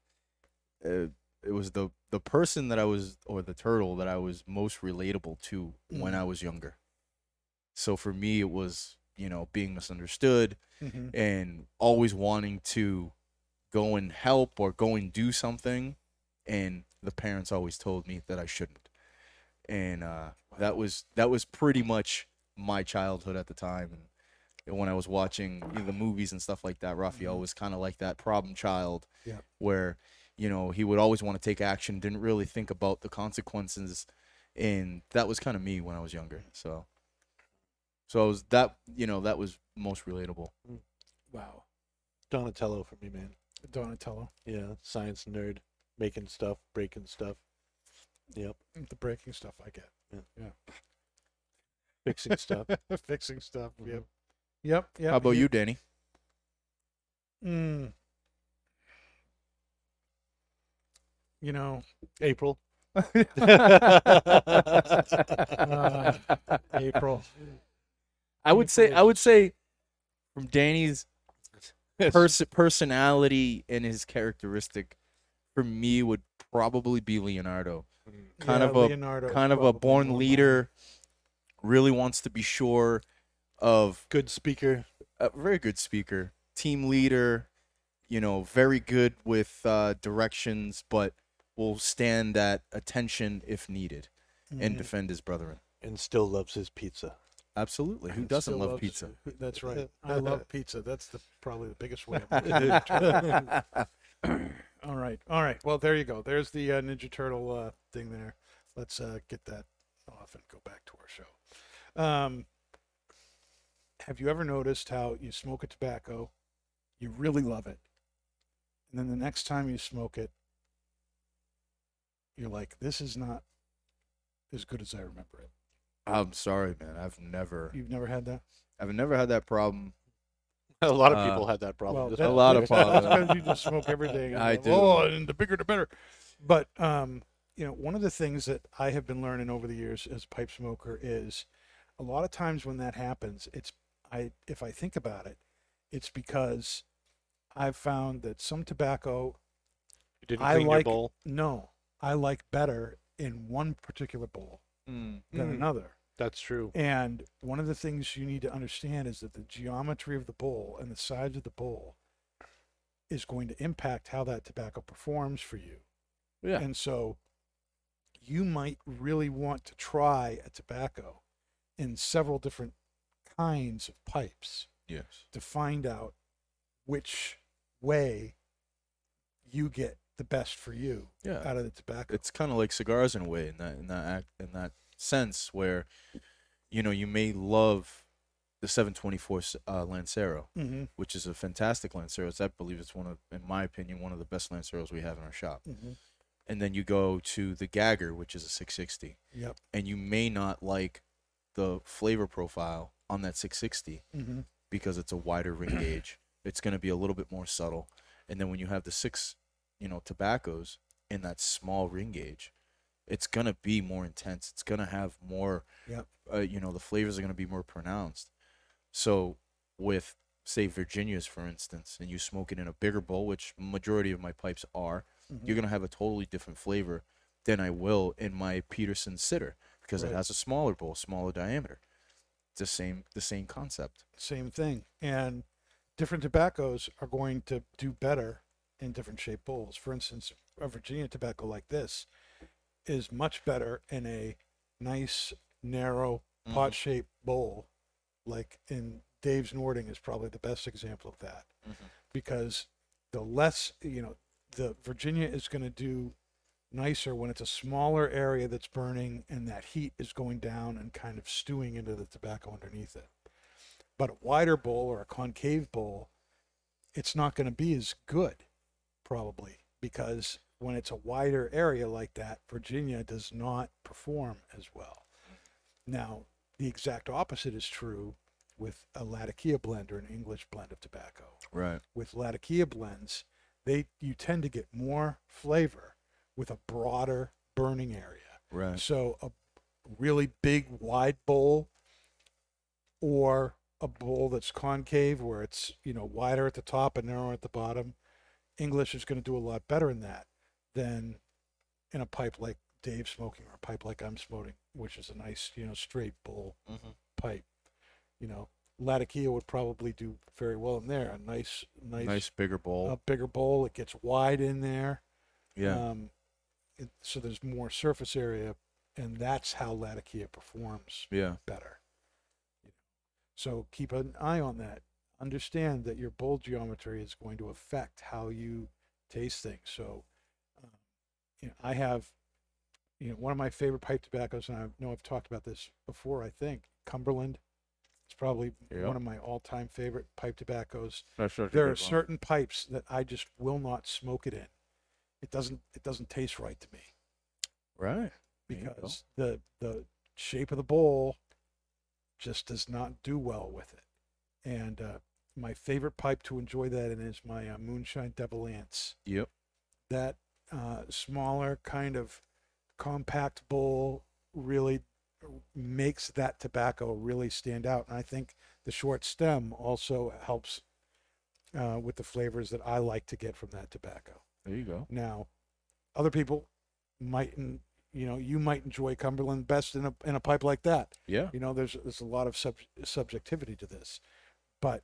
uh, it was the the person that I was or the turtle that I was most relatable to when Mhm. I was younger. So for me, it was you know being misunderstood Mhm. and always wanting to go and help or go and do something, and the parents always told me that I shouldn't, and uh, that was that was pretty much my childhood at the time and. When I was watching the movies and stuff like that, Raphael Mhm. was kind of like that problem child Yeah. where you know he would always want to take action didn't really think about the consequences and that was kind of me when i was younger so so I was that you know that was most relatable Wow. Donatello for me, man. Donatello. Yeah, science nerd, making stuff, breaking stuff. Yep, The breaking stuff I get. Yeah. yeah. Fixing stuff. Fixing stuff. Yep. Mhm. Yep. Yep. how about he- you danny Mm. You know, April. uh, April. i would say i would say from danny's pers- personality and his characteristic for me would probably be leonardo kind Yeah, of a Leonardo kind of a probably born more leader really wants to be sure of Good speaker. a very good speaker, team leader, you know, very good with uh, directions, but will stand that attention if needed and Mhm. defend his brethren. And still loves his pizza. Absolutely. Who doesn't love loves- pizza? That's right. I love pizza. That's the probably the biggest way. of looking all right, all right. Well, there you go. There's the uh, Ninja Turtle uh, thing there. Let's uh, get that off and go back to our show. Um, have you ever noticed how you smoke a tobacco, you really love it, and then the next time you smoke it, you're like, "This is not as good as I remember it." I'm sorry, man. I've never, You've never had that. I've never had that problem. A lot of Uh, people had that problem. Well, that- a lot of that's problems. you just smoke every day. and I you do. Oh, and the bigger the better. But um, you know, one of the things that I have been learning over the years as a pipe smoker is a lot of times when that happens, it's I if I think about it, it's because I've found that some tobacco you didn't I clean like your bowl. no, I like better in one particular bowl Mm. than Mm. another. That's true. And one of the things you need to understand is that the geometry of the bowl and the size of the bowl is going to impact how that tobacco performs for you. Yeah. And so you might really want to try a tobacco in several different kinds of pipes Yes. to find out which way you get the best for you Yeah. out of the tobacco. it's kind of like cigars in a way in that in that act in that sense where you know you may love the 724 s- uh, Lancero, mm-hmm. which is a fantastic Lancero. It's, I believe it's one of, in my opinion, one of the best Lanceros we have in our shop. Mm-hmm. And then you go to the Gagger, which is a 660, Yep. and you may not like the flavor profile on that 660 Mm-hmm. because it's a wider ring gauge. It's going to be a little bit more subtle. And then when you have the six, you know, tobaccos in that small ring gauge, it's going to be more intense. It's going to have more, Yep. uh, you know, the flavors are going to be more pronounced. So with, say, Virginias, for instance, and you smoke it in a bigger bowl, which majority of my pipes are, Mhm. you're going to have a totally different flavor than I will in my Peterson sitter because Right. it has a smaller bowl, smaller diameter. It's the same, the same concept. Same thing. And different tobaccos are going to do better in different shaped bowls. For instance, a Virginia tobacco like this is much better in a nice, narrow, pot shaped bowl. Like in Dave's Nording is probably the best example of that. Mhm. Because the less, you know, the Virginia is going to do nicer when it's a smaller area that's burning and that heat is going down and kind of stewing into the tobacco underneath it. But a wider bowl or a concave bowl, it's not going to be as good, probably, because when it's a wider area like that, Virginia does not perform as well. Now, the exact opposite is true with a Latakia blend or an English blend of tobacco Right. with Latakia blends, they you tend to get more flavor with a broader burning area. Right. So a really big wide bowl or a bowl that's concave where it's, you know, wider at the top and narrower at the bottom. English is going to do a lot better in that than in a pipe like Dave smoking or a pipe like I'm smoking, which is a nice, you know, straight bowl Mm-hmm. pipe. You know, Latakia would probably do very well in there. A nice, nice, Nice bigger bowl. a bigger bowl. It gets wide in there. yeah. Um, it, so there's more surface area, and that's how Latakia performs yeah. better. So keep an eye on that. Understand that your bowl geometry is going to affect how you taste things. So, um, you know, I have, you know, one of my favorite pipe tobaccos, and I know I've talked about this before. I think Cumberland. It's probably Yep. one of my all-time favorite pipe tobaccos there are one. certain pipes that I just will not smoke it in. It doesn't it doesn't taste right to me Right. There you go. because the the shape of the bowl just does not do well with it. And uh, my favorite pipe to enjoy that in is my uh, Moonshine Devil Anse. Yep. That uh, smaller kind of compact bowl really makes that tobacco really stand out. And I think the short stem also helps uh, with the flavors that I like to get from that tobacco. There you go. Now, other people might, you know, you might enjoy Cumberland best in a in a pipe like that. Yeah. You know, there's there's a lot of sub- subjectivity to this, but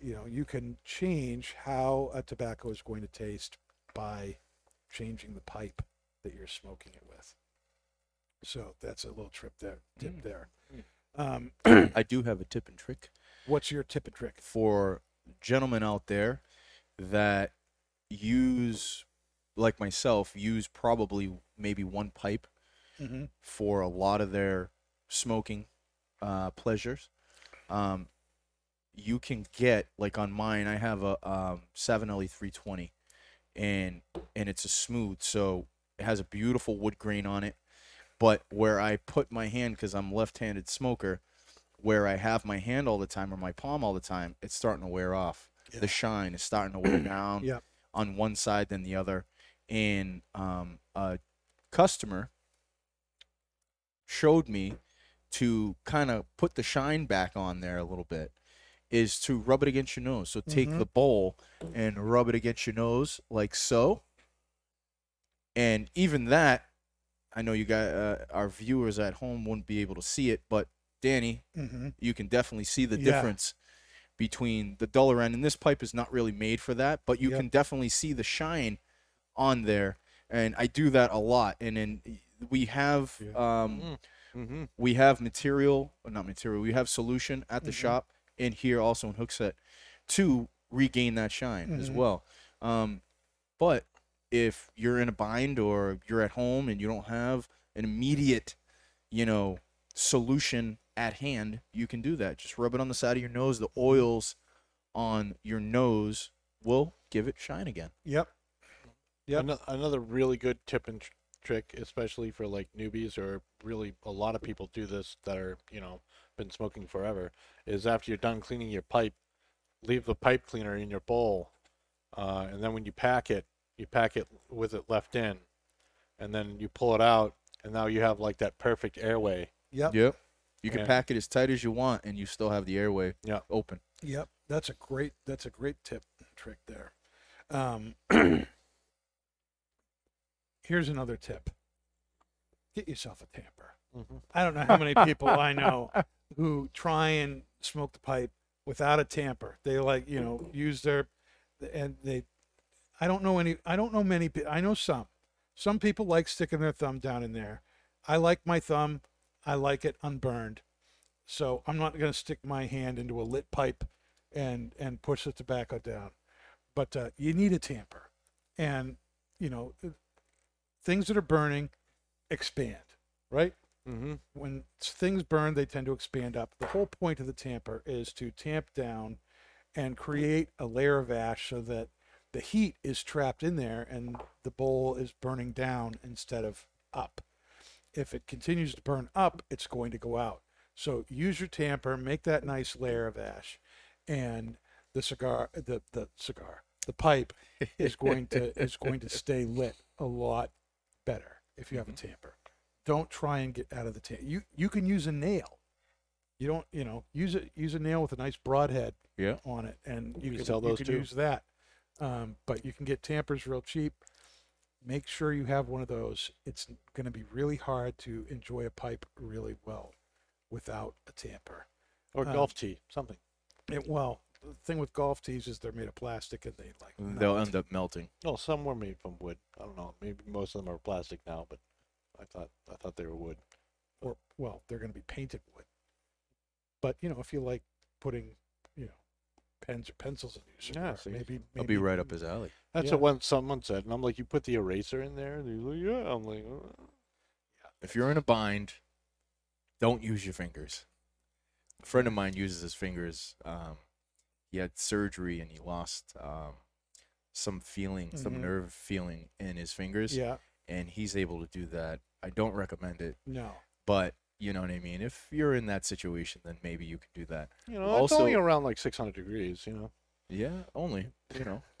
you know, you can change how a tobacco is going to taste by changing the pipe that you're smoking it with. So that's a little trip there, tip Mm. there. Um, I do have a tip and trick what's your tip and trick? for gentlemen out there that use, like myself, use probably maybe one pipe Mm-hmm. for a lot of their smoking uh, pleasures. Um, you can get like on mine. I have a um, Savinelli 320, and and it's a smooth, so it has a beautiful wood grain on it. But where I put my hand, because I'm left-handed smoker, where I have my hand all the time or my palm all the time, it's starting to wear off. Yeah. The shine is starting to wear down Yeah. on one side than the other. And um, a customer showed me to kind of put the shine back on there a little bit is to rub it against your nose. So take Mhm. the bowl and rub it against your nose like so. And even that, I know you got uh, our viewers at home wouldn't be able to see it, but Danny, Mm-hmm. you can definitely see the Yeah. difference between the duller end and this pipe is not really made for that but you Yep. can definitely see the shine on there and i do that a lot and then we have Yeah. um Mm-hmm. we have material, or not material, we have solution at the shop and here also in Hooksett to regain that shine as well. Um, but if you're in a bind or you're at home and you don't have an immediate, you know, solution at hand, you can do that. Just rub it on the side of your nose. The oils on your nose will give it shine again. Yep. Yep. Another really good tip and tr- trick, especially for like newbies or really a lot of people do this that are, you know, been smoking forever, is after you're done cleaning your pipe, leave the pipe cleaner in your bowl. Uh, and then when you pack it, you pack it with it left in. And then you pull it out, and now you have like that perfect airway. Yep. Yep. You can Yeah. pack it as tight as you want and you still have the airway Yeah. open. Yep, that's a great that's a great tip and trick there. Um, here's another tip: get yourself a tamper. Mm-hmm. I don't know how many people I know who try and smoke the pipe without a tamper. They like you know use their and they. I don't know any. I don't know many. I know some. Some people like sticking their thumb down in there. I like my thumb. I like it unburned. So I'm not going to stick my hand into a lit pipe and and push the tobacco down. But uh, you need a tamper, and you know things that are burning expand, right? Mm-hmm. When things burn, they tend to expand up. The whole point of the tamper is to tamp down and create a layer of ash so that the heat is trapped in there and the bowl is burning down instead of up. If it continues to burn up, it's going to go out. So use your tamper, make that nice layer of ash, and the cigar, the the cigar, the pipe is going to is going to stay lit a lot better if you have a tamper. Don't try and get out of the tamper. You you can use a nail. You don't you know use it use a nail with a nice broadhead Yeah. on it, and you You can sell you can too? use that. Um, but you can get tampers real cheap. Make sure you have one of those. It's going to be really hard to enjoy a pipe really well without a tamper. Or Uh, golf tee, something. It, well, the thing with golf tees is they're made of plastic and they like They'll end up melting. No, some were made from wood. I don't know. Maybe most of them are plastic now, but I thought I thought they were wood. or well, they're going to be painted wood. But you know, if you like putting, you know, pens or pencils in your cigar, see. maybe, maybe I'll be right up his alley. That's Yeah. what one someone said, and I'm like, you put the eraser in there? And he's like, yeah. I'm like, uh. If you're in a bind, don't use your fingers. A friend of mine uses his fingers. Um, he had surgery and he lost um, some feeling, some Mhm. nerve feeling in his fingers, Yeah, and he's able to do that. I don't recommend it, no. but you know what I mean. If you're in that situation, then maybe you can do that. you know, it's only around like 600 degrees. You know. Yeah, only you know.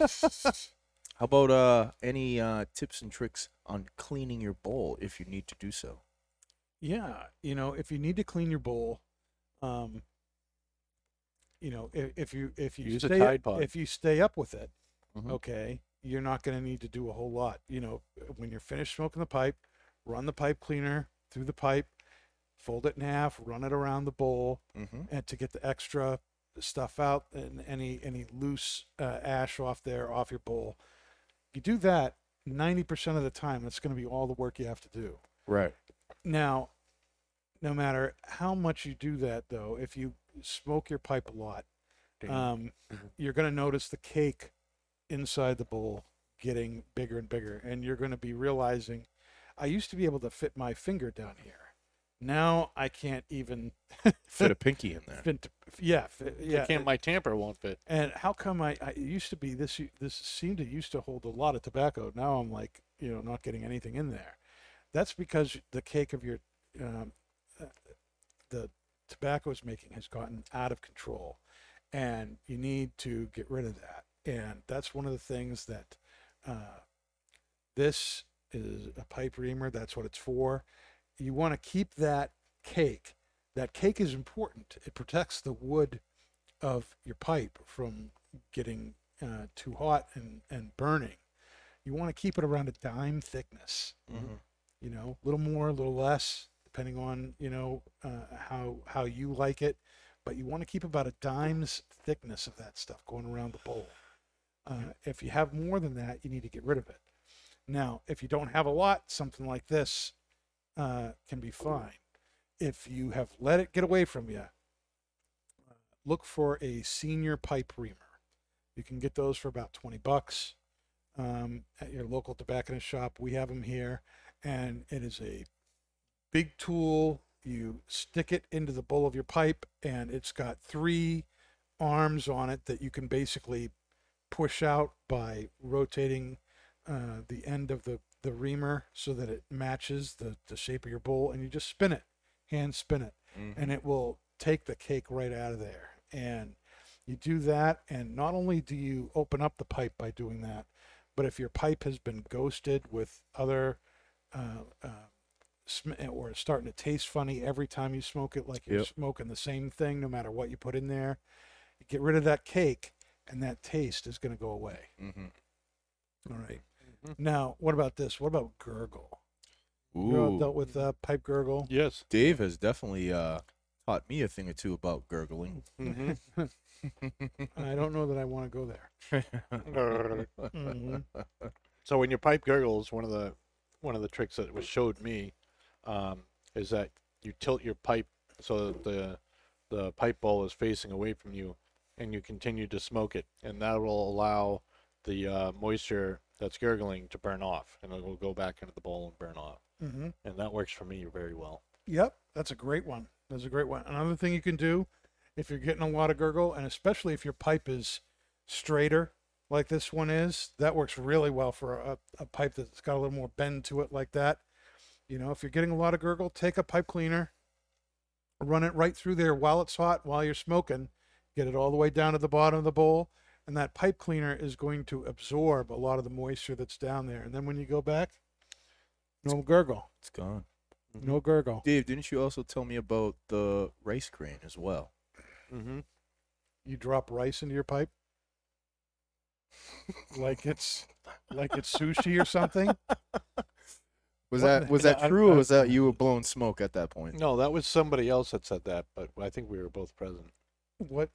How about uh, any uh, tips and tricks on cleaning your bowl if you need to do so? Yeah, you know, if you need to clean your bowl, um, you know, if, if you if you Use a stay Tide Pod. if you stay up with it, Mhm. okay, you're not going to need to do a whole lot. You know, when you're finished smoking the pipe, run the pipe cleaner through the pipe, fold it in half, run it around the bowl, Mm-hmm. and to get the extra stuff out and any any loose uh, ash off there off your bowl. You do that 90% of the time. That's going to be all the work you have to do. Right. Now, no matter how much you do that, though, if you smoke your pipe a lot, um, Mhm. you're going to notice the cake inside the bowl getting bigger and bigger, and you're going to be realizing, I used to be able to fit my finger down here. Now I can't even Fit a pinky in there. fit. Yeah, fit, Yeah. yeah. can't my tamper won't fit. And how come I, I it used to be this this seemed to used to hold a lot of tobacco. Now I'm like you know not getting anything in there. That's because the cake of your um, the tobacco is making has gotten out of control, and you need to get rid of that. And that's one of the things that uh, this is a pipe reamer. That's what it's for. You want to keep that cake. That cake is important. It protects the wood of your pipe from getting uh, too hot and, and burning. You want to keep it around a dime thickness. Mhm. You know, a little more, a little less, depending on you know uh, how how you like it. But you want to keep about a dime's thickness of that stuff going around the bowl. Uh, if you have more than that, you need to get rid of it. Now, if you don't have a lot, something like this uh, can be fine. if you have let it get away from you, look for a senior pipe reamer. You can get those for about 20 bucks um, at your local tobacconist shop. We have them here, and it is a big tool. You stick it into the bowl of your pipe, and it's got three arms on it that you can basically push out by rotating uh, the end of the, the reamer so that it matches the, the shape of your bowl, and you just spin it, hand spin it, and it will take the cake right out of there. And you do that, and not only do you open up the pipe by doing that, but if your pipe has been ghosted with other uh, uh, or it's starting to taste funny every time you smoke it, like you're Yep. smoking the same thing no matter what you put in there, you get rid of that cake, and that taste is going to go away. Mm-hmm. All right. Now, what about this? What about gurgle? You all Ooh, dealt with uh, pipe gurgle? Yes. Dave has definitely uh, taught me a thing or two about gurgling. hmm I don't know that I want to go there. Mhm. So when your pipe gurgles, one of the one of the tricks that was showed me um, is that you tilt your pipe so that the the pipe bowl is facing away from you, and you continue to smoke it, and that will allow the uh, moisture that's gurgling to burn off, and it will go back into the bowl and burn off, Mm-hmm. and that works for me very well. Yep, that's a great one. That's a great one. Another thing you can do if you're getting a lot of gurgle, and especially if your pipe is straighter like this one is, that works really well for a, a pipe that's got a little more bend to it like that. You know, if you're getting a lot of gurgle, take a pipe cleaner, run it right through there while it's hot, while you're smoking, get it all the way down to the bottom of the bowl, and that pipe cleaner is going to absorb a lot of the moisture that's down there. And then when you go back, no gurgle, It's gone. no gurgle. Dave, didn't you also tell me about the rice grain as well? Mm-hmm. you drop rice into your pipe like it's like it's sushi or something Was What that was that I- true, or I- was that you were blowing smoke at that point? No, that was somebody else that said that, but I think we were both present. what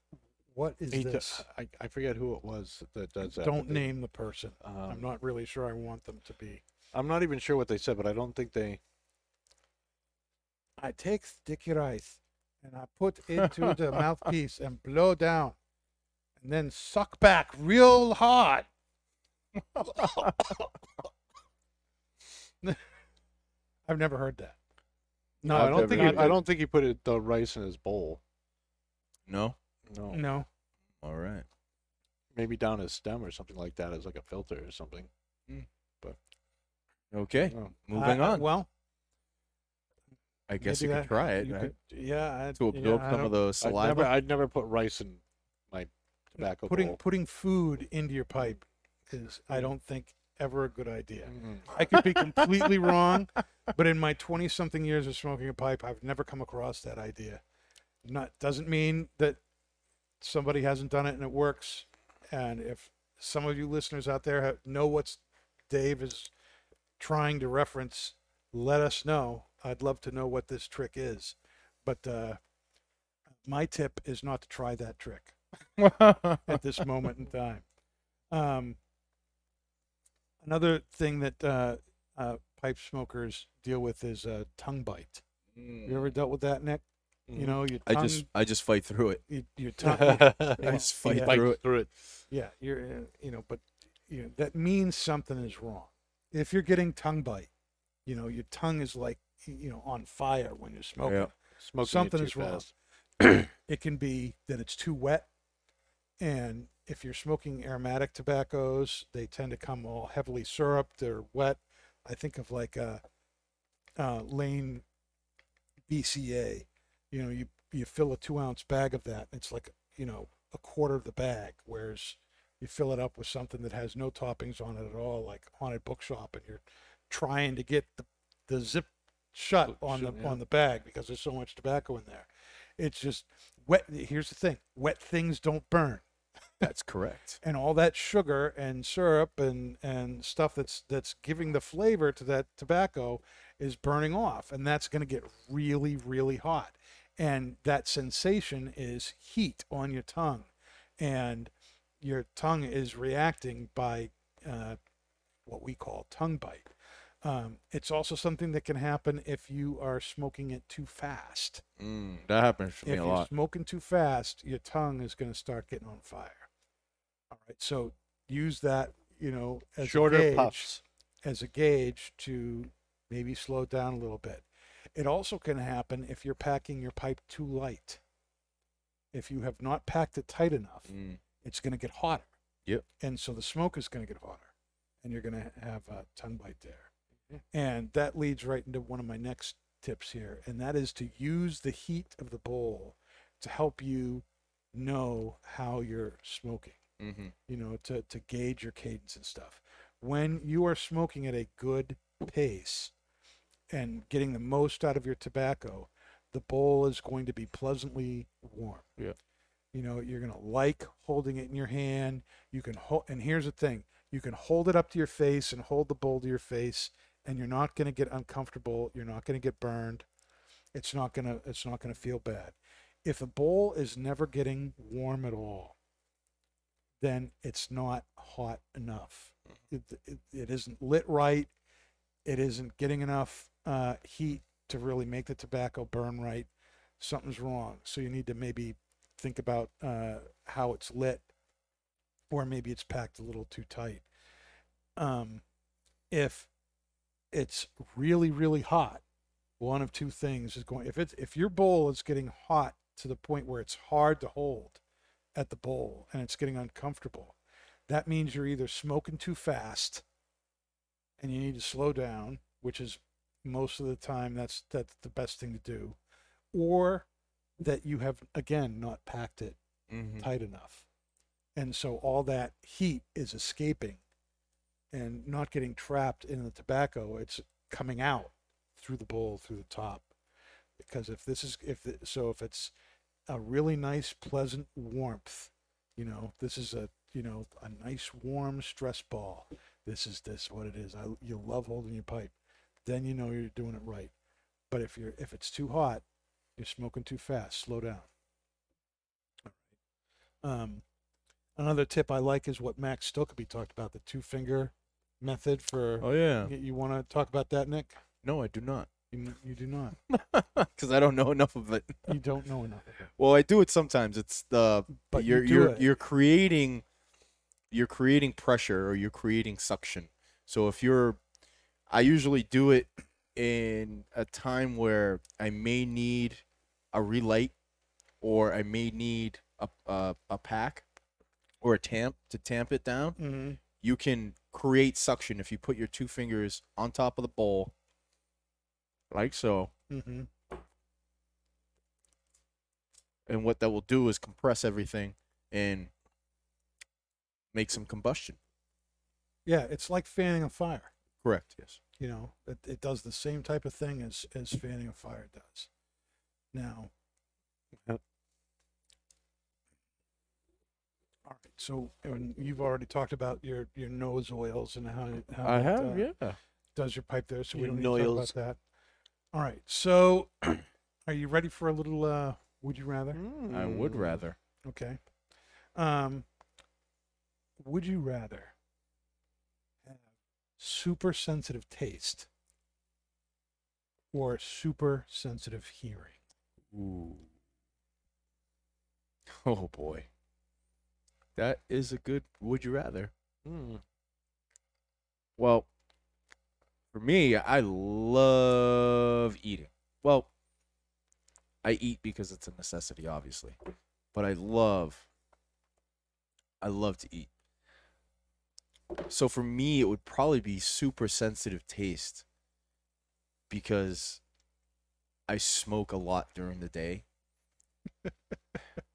what is He this I, I forget who it was that does that. don't but they- name the person i'm um, not really sure i want them to be I'm not even sure what they said, but I don't think they. i take sticky rice and i put into the mouthpiece and blow down and then suck back real hard i've never heard that No, I've I don't never think. He, heard I that. don't think he put it, the rice in his bowl. No. No, no All right. maybe down his stem or something like that as like a filter or something. Hmm. But Okay. Oh. Moving I- I- on. well I guess maybe you that- could try it you right? could- yeah I, to absorb some of the I'd saliva. never, I'd never put rice in my tobacco putting bowl. putting food into your pipe is I don't think ever a good idea. Mhm. I could be completely wrong, but in my 20 something years of smoking a pipe, I've never come across that idea. Not doesn't mean that somebody hasn't done it and it works. And if some of you listeners out there have, know what Dave is trying to reference, let us know. I'd love to know what this trick is. But uh, my tip is not to try that trick at this moment in time. Um, another thing that uh, uh, pipe smokers deal with is uh, tongue bite. You ever dealt with that, Nick? You know, your I tongue, just I just fight through it. you, your tongue, I Yeah, just fight yeah. through it. through it. yeah, you're, uh, you know, but you know that means something is wrong. If you're getting tongue bite, you know, your tongue is like, you know, on fire when you're smoking. Yeah. Smoking it Something too is wrong. fast. it can be that it's too wet and if you're smoking aromatic tobaccos they tend to come all heavily syruped they're wet. I think of like a, uh Lane BCA you know you you fill a two ounce bag of that it's like you know a quarter of the bag whereas you fill it up with something that has no toppings on it at all like haunted bookshop and you're trying to get the, the zip shut on the yeah. on the bag because there's so much tobacco in there. It's just wet here's the thing wet things don't burn That's correct. and all that sugar and syrup and and stuff that's that's giving the flavor to that tobacco is burning off and that's going to get really really hot and that sensation is heat on your tongue and your tongue is reacting by uh, what we call tongue bite Um, it's also something that can happen if you are smoking it too fast. Mm, that happens to me if a you're lot. smoking too fast, your tongue is going to start getting on fire. Right, so use that, you know, as a gauge, puffs. as a gauge to maybe slow down a little bit. It also can happen if you're packing your pipe too light. If you have not packed it tight enough, Mm, it's going to get hotter. Yep. And so the smoke is going to get hotter, and you're going to have a tongue bite there. And that leads right into one of my next tips here, and that is to use the heat of the bowl to help you know how you're smoking. Hmm You know, to to gauge your cadence and stuff. When you are smoking at a good pace and getting the most out of your tobacco, the bowl is going to be pleasantly warm. Yeah. You know, you're going to like holding it in your hand. You can hold, and here's the thing you can hold it up to your face and hold the bowl to your face, and you're not going to get uncomfortable. You're not going to get burned. It's not going to, it's not going to feel bad. If the bowl is never getting warm at all, then it's not hot enough. It, it, it isn't lit right. It isn't getting enough uh, heat to really make the tobacco burn right. Something's wrong. So you need to maybe think about uh, how it's lit, or maybe it's packed a little too tight. Um, if it's really really hot, one of two things is going. If it's if your bowl is getting hot to the point where it's hard to hold at the bowl and it's getting uncomfortable, that means you're either smoking too fast and you need to slow down, which is most of the time that's that's the best thing to do, or that you have again not packed it hmm tight enough. And so all that heat is escaping and not getting trapped in the tobacco. It's coming out through the bowl, through the top. Because if this is, if, the, so if it's a really nice, pleasant warmth, you know, this is a, you know, a nice warm stress ball. This is this, what it is. I, you love holding your pipe. Then you know you're doing it right. But if you're, if it's too hot, you're smoking too fast. Slow down. Um, another tip I like is what Max Stokkebye talked about the two finger method for. Oh yeah. Y- You want to talk about that, Nick? No, I do not, You, you do not. because I don't know enough of it. You don't know enough of it. Well, I do it sometimes. It's the But you you're do you're it. you're creating you're creating pressure or you're creating suction. So if you're I usually do it in a time where I may need a relight or I may need a a, a pack or a tamp to tamp it down. Mm-hmm. You can create suction if you put your two fingers on top of the bowl like so. Mm-hmm. and what that will do is compress everything and make some combustion. Yeah, it's like fanning a fire. Correct. Yes. You know, it, it does the same type of thing as as fanning a fire does. Now, all right. So, and you've already talked about your your nose oils and how, it- how I it, have, uh, yeah. does your pipe there, so we Your don't need to talk about that. All right. So, are you ready for a little uh, would you rather? I would Mm. rather. Okay. Um, would you rather have super sensitive taste or super sensitive hearing? Ooh. Oh boy. That is a good would you rather. Mm. Well, for me, I love eating. Well, I eat because it's a necessity, obviously. But I love I love to eat. So for me, it would probably be super sensitive taste because I smoke a lot during the day.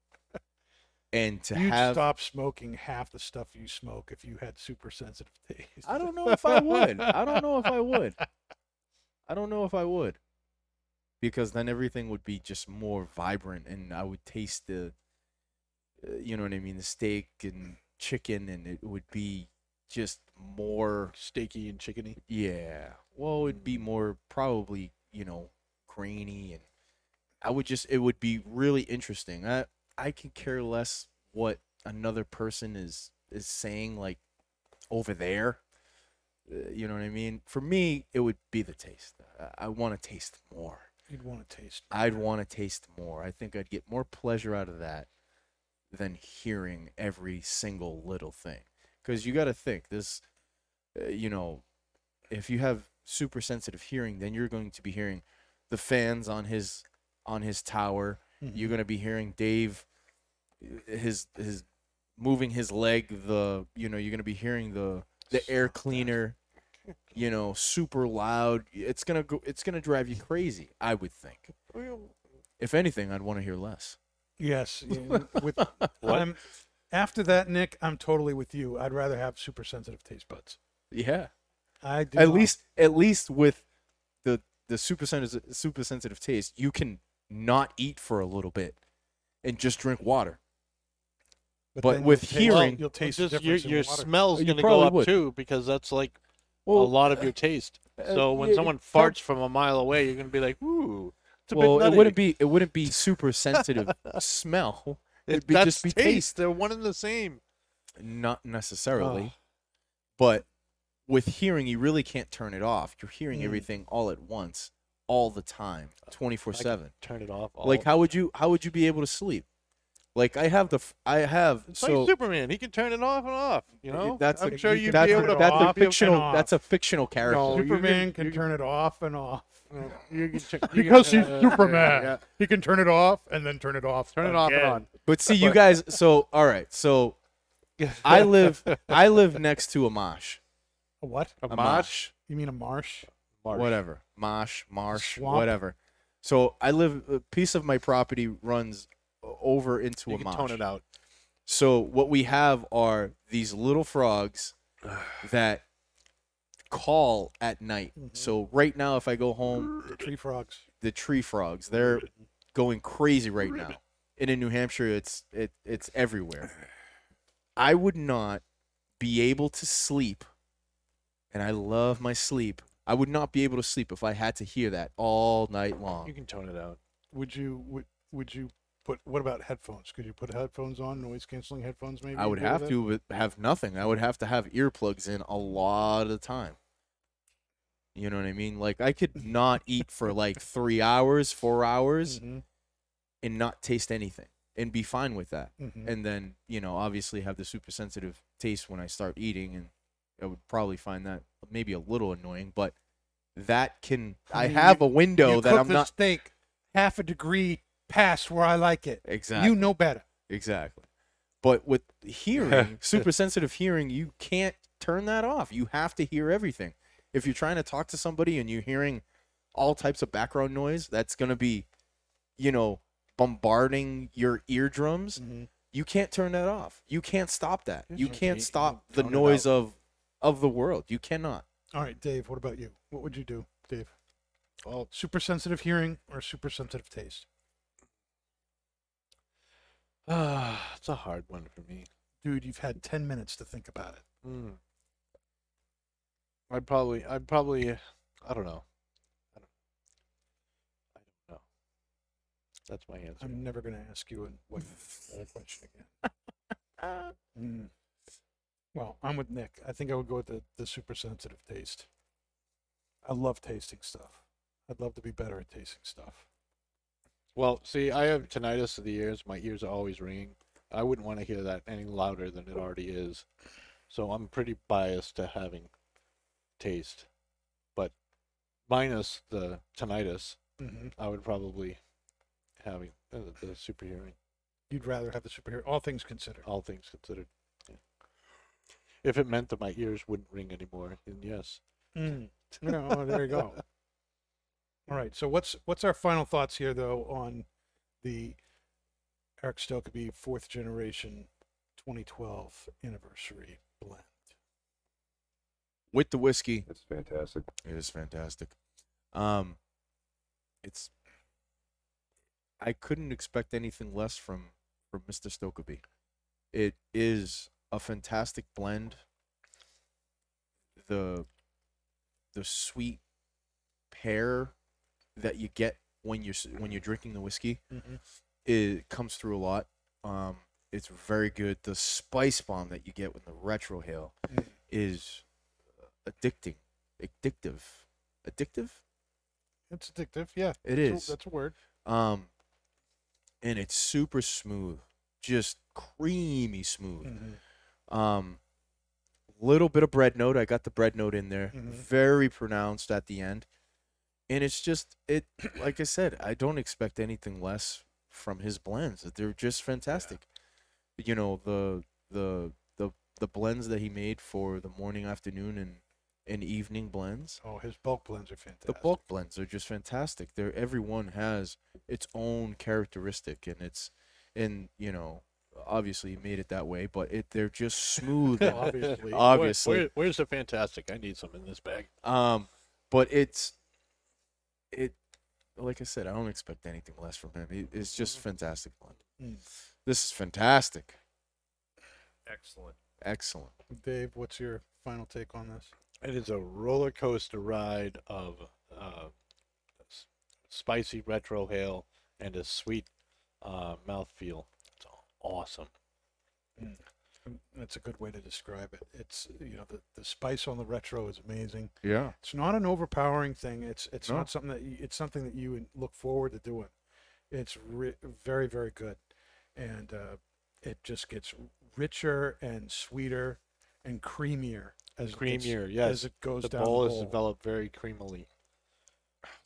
and to You'd have stop smoking half the stuff you smoke if you had super sensitive taste. I don't know if I would. I don't know if I would. I don't know if I would. Because then everything would be just more vibrant and I would taste the uh, you know what I mean, the steak and chicken and it would be just more Steaky and chickeny. yeah. Well, it'd be more probably, you know, grainy and I would just it would be really interesting. I I can care less what another person is is saying like over there. Uh, You know what I mean? For me, it would be the taste. I, I want to taste more. You'd want to taste. I'd want to taste more. I think I'd get more pleasure out of that than hearing every single little thing. Because you got to think this, uh, you know, if you have super sensitive hearing, then you're going to be hearing the fans on his on his tower. You're going to be hearing Dave, his his moving his leg. The you know you're going to be hearing the the air cleaner. You know, super loud. It's gonna go. It's gonna drive you crazy. I would think. If anything, I'd want to hear less. Yes. yeah, With I'm, after that, Nick, I'm totally with you. I'd rather have super sensitive taste buds. Yeah. I do. At not- least, at least with the the super sensitive super sensitive taste, you can not eat for a little bit and just drink water. but then with you'll taste- hearing- you'll taste Just the your difference in your smell's gonna go up would. too because that's like a lot of your taste. uh, So when yeah, someone prob- farts from a mile away, you're gonna be like, "Ooh, it's a well, bit it wouldn't be it wouldn't be super sensitive smell. It'd be That's just be taste. taste. They're one and the same. Not necessarily, Oh. but with hearing, you really can't turn it off. You're hearing Mm. everything all at once, all the time, twenty four seven. Turn it off. Like how would you how would you be able to sleep? Like I have the I have It's so like Superman. He can turn it off and off. You know. that's I'm a, sure you'd that's be a, able to. that's off a fictional that's a fictional character. No, Superman can- can, you turn it off and off. You can ch- you Because can- he's uh, Superman. yeah. He can turn it off and then turn it off. Turn it off and on. But see, you guys. So all right. So I live I live next to a mosh. A what? A A mosh. You mean a marsh? Marsh. Whatever. Mosh, marsh, Swamp? whatever. So I live. A piece of my property runs uh, over into You a can mosh. tone it out. So what we have are these little frogs that call at night. Mm-hmm. So right now, if I go home, Tree frogs. the tree frogs they're going crazy right now. And in New Hampshire, it's it it's everywhere. I would not be able to sleep, and I love my sleep. I would not be able to sleep if I had to hear that all night long. You can tone it out. Would you would would you put what about headphones? Could you put headphones on, noise canceling headphones maybe? I would have to have nothing. I would have to have earplugs in a lot of the time. You know what I mean? Like I could not eat for like three hours, four hours, Mhm, and not taste anything, and be fine with that. mhm. And then you know, obviously, have the super sensitive taste when I start eating, and I would probably find that maybe a little annoying. But that can I I have you- a window that I'm not steak half a degree past where I like it. exactly. You know better. Exactly. But with hearing, super sensitive hearing, you can't turn that off. You have to hear everything. If you're trying to talk to somebody and you're hearing all types of background noise, that's going to be, you know, bombarding your eardrums. Mhm. You can't turn that off. You can't stop that. You can't stop the noise of of the world. You cannot. All right, Dave. What about you? What would you do, Dave? Well, Super sensitive hearing or super sensitive taste? ah, it's a hard one for me. Dude, you've had ten minutes to think about it. Mm. I'd probably, I'd probably, I don't know. I don't, I don't know. That's my answer. I'm never going to ask you a what that question again. Mm. Well, I'm with Nick. I think I would go with the, the super sensitive taste. I love tasting stuff. I'd love to be better at tasting stuff. Well, see, I have tinnitus of the ears. My ears are always ringing. I wouldn't want to hear that any louder than it already is. So I'm pretty biased to having taste. But minus the tinnitus, Mm-hmm. I would probably having uh, the super hearing, You'd rather have the superhero, all things considered. all things considered. Yeah. If it meant that my ears wouldn't ring anymore, then yes. Mm. No, there you go. All right. So what's what's our final thoughts here though on the Erik Stokkebye fourth generation 2012 anniversary blend? With the whiskey, It's fantastic. It is fantastic. Um, it's. I couldn't expect anything less from from Mr. Stokkebye. It is a fantastic blend. The the sweet pear that you get when you're when you're drinking the whiskey Mhm. it comes through a lot. Um, it's very good. The spice bomb that you get with the retrohale Mm. is addicting, addictive, addictive. It's addictive. Yeah, It that's a- That's a word. Um, and it's super smooth, just creamy smooth. Mm-hmm. Um, little bit of bread note. I got the bread note in there, Mhm. very pronounced at the end, and it's just it. Like I said, I don't expect anything less from his blends. They're just fantastic. You know the the the the blends that he made for the morning, afternoon, and and evening blends. Oh, his bulk blends are fantastic. The bulk blends are just fantastic. They're every one has its own characteristic, and it's and you know obviously he made it that way, but it they're just smooth. and- Obviously. Where- obviously, where- where's the fantastic? I need some in this bag. um, but it's it like I said, I don't expect anything less from him. It, it's just fantastic blend. Mm. This is fantastic. Excellent. Excellent. Dave, what's your final take on this? It is a roller coaster ride of uh, spicy retrohale and a sweet uh, mouthfeel. It's awesome. That's a good way to describe it. It's you know the, the spice on the retro is amazing. Yeah. It's not an overpowering thing. It's it's No. not something that you, it's something that you look forward to doing. It's ri- very very good, and uh, it just gets richer and sweeter and creamier as it gets- Creamier, yes. as it goes down The down bowl the is developed very creamily.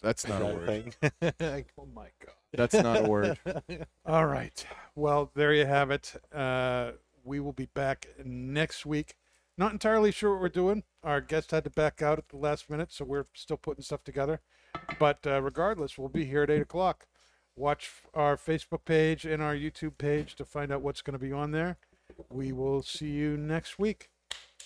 That's not a word. thing. oh my god. That's not a word. All right. Well, there you have it. Uh, we will be back next week. Not entirely sure what we're doing. Our guest had to back out at the last minute, so we're still putting stuff together. But uh, regardless, we'll be here at 8 o'clock. Watch our Facebook page and our YouTube page to find out what's going to be on there. We will see you next week.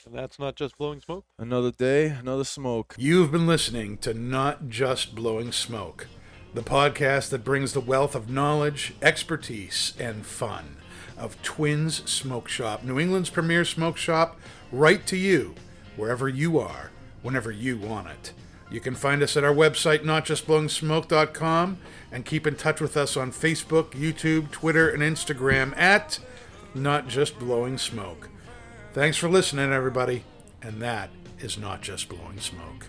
And that's not just blowing smoke. Another day, another smoke. You've been listening to Not Just Blowing Smoke, the podcast that brings the wealth of knowledge, expertise, and fun of Twins Smoke Shop, New England's premier smoke shop, right to you, wherever you are, whenever you want it. You can find us at our website, notjustblowingsmoke.com, and keep in touch with us on Facebook, YouTube, Twitter, and Instagram at Not Just Blowing Smoke. Thanks for listening, everybody. And that is not just blowing smoke.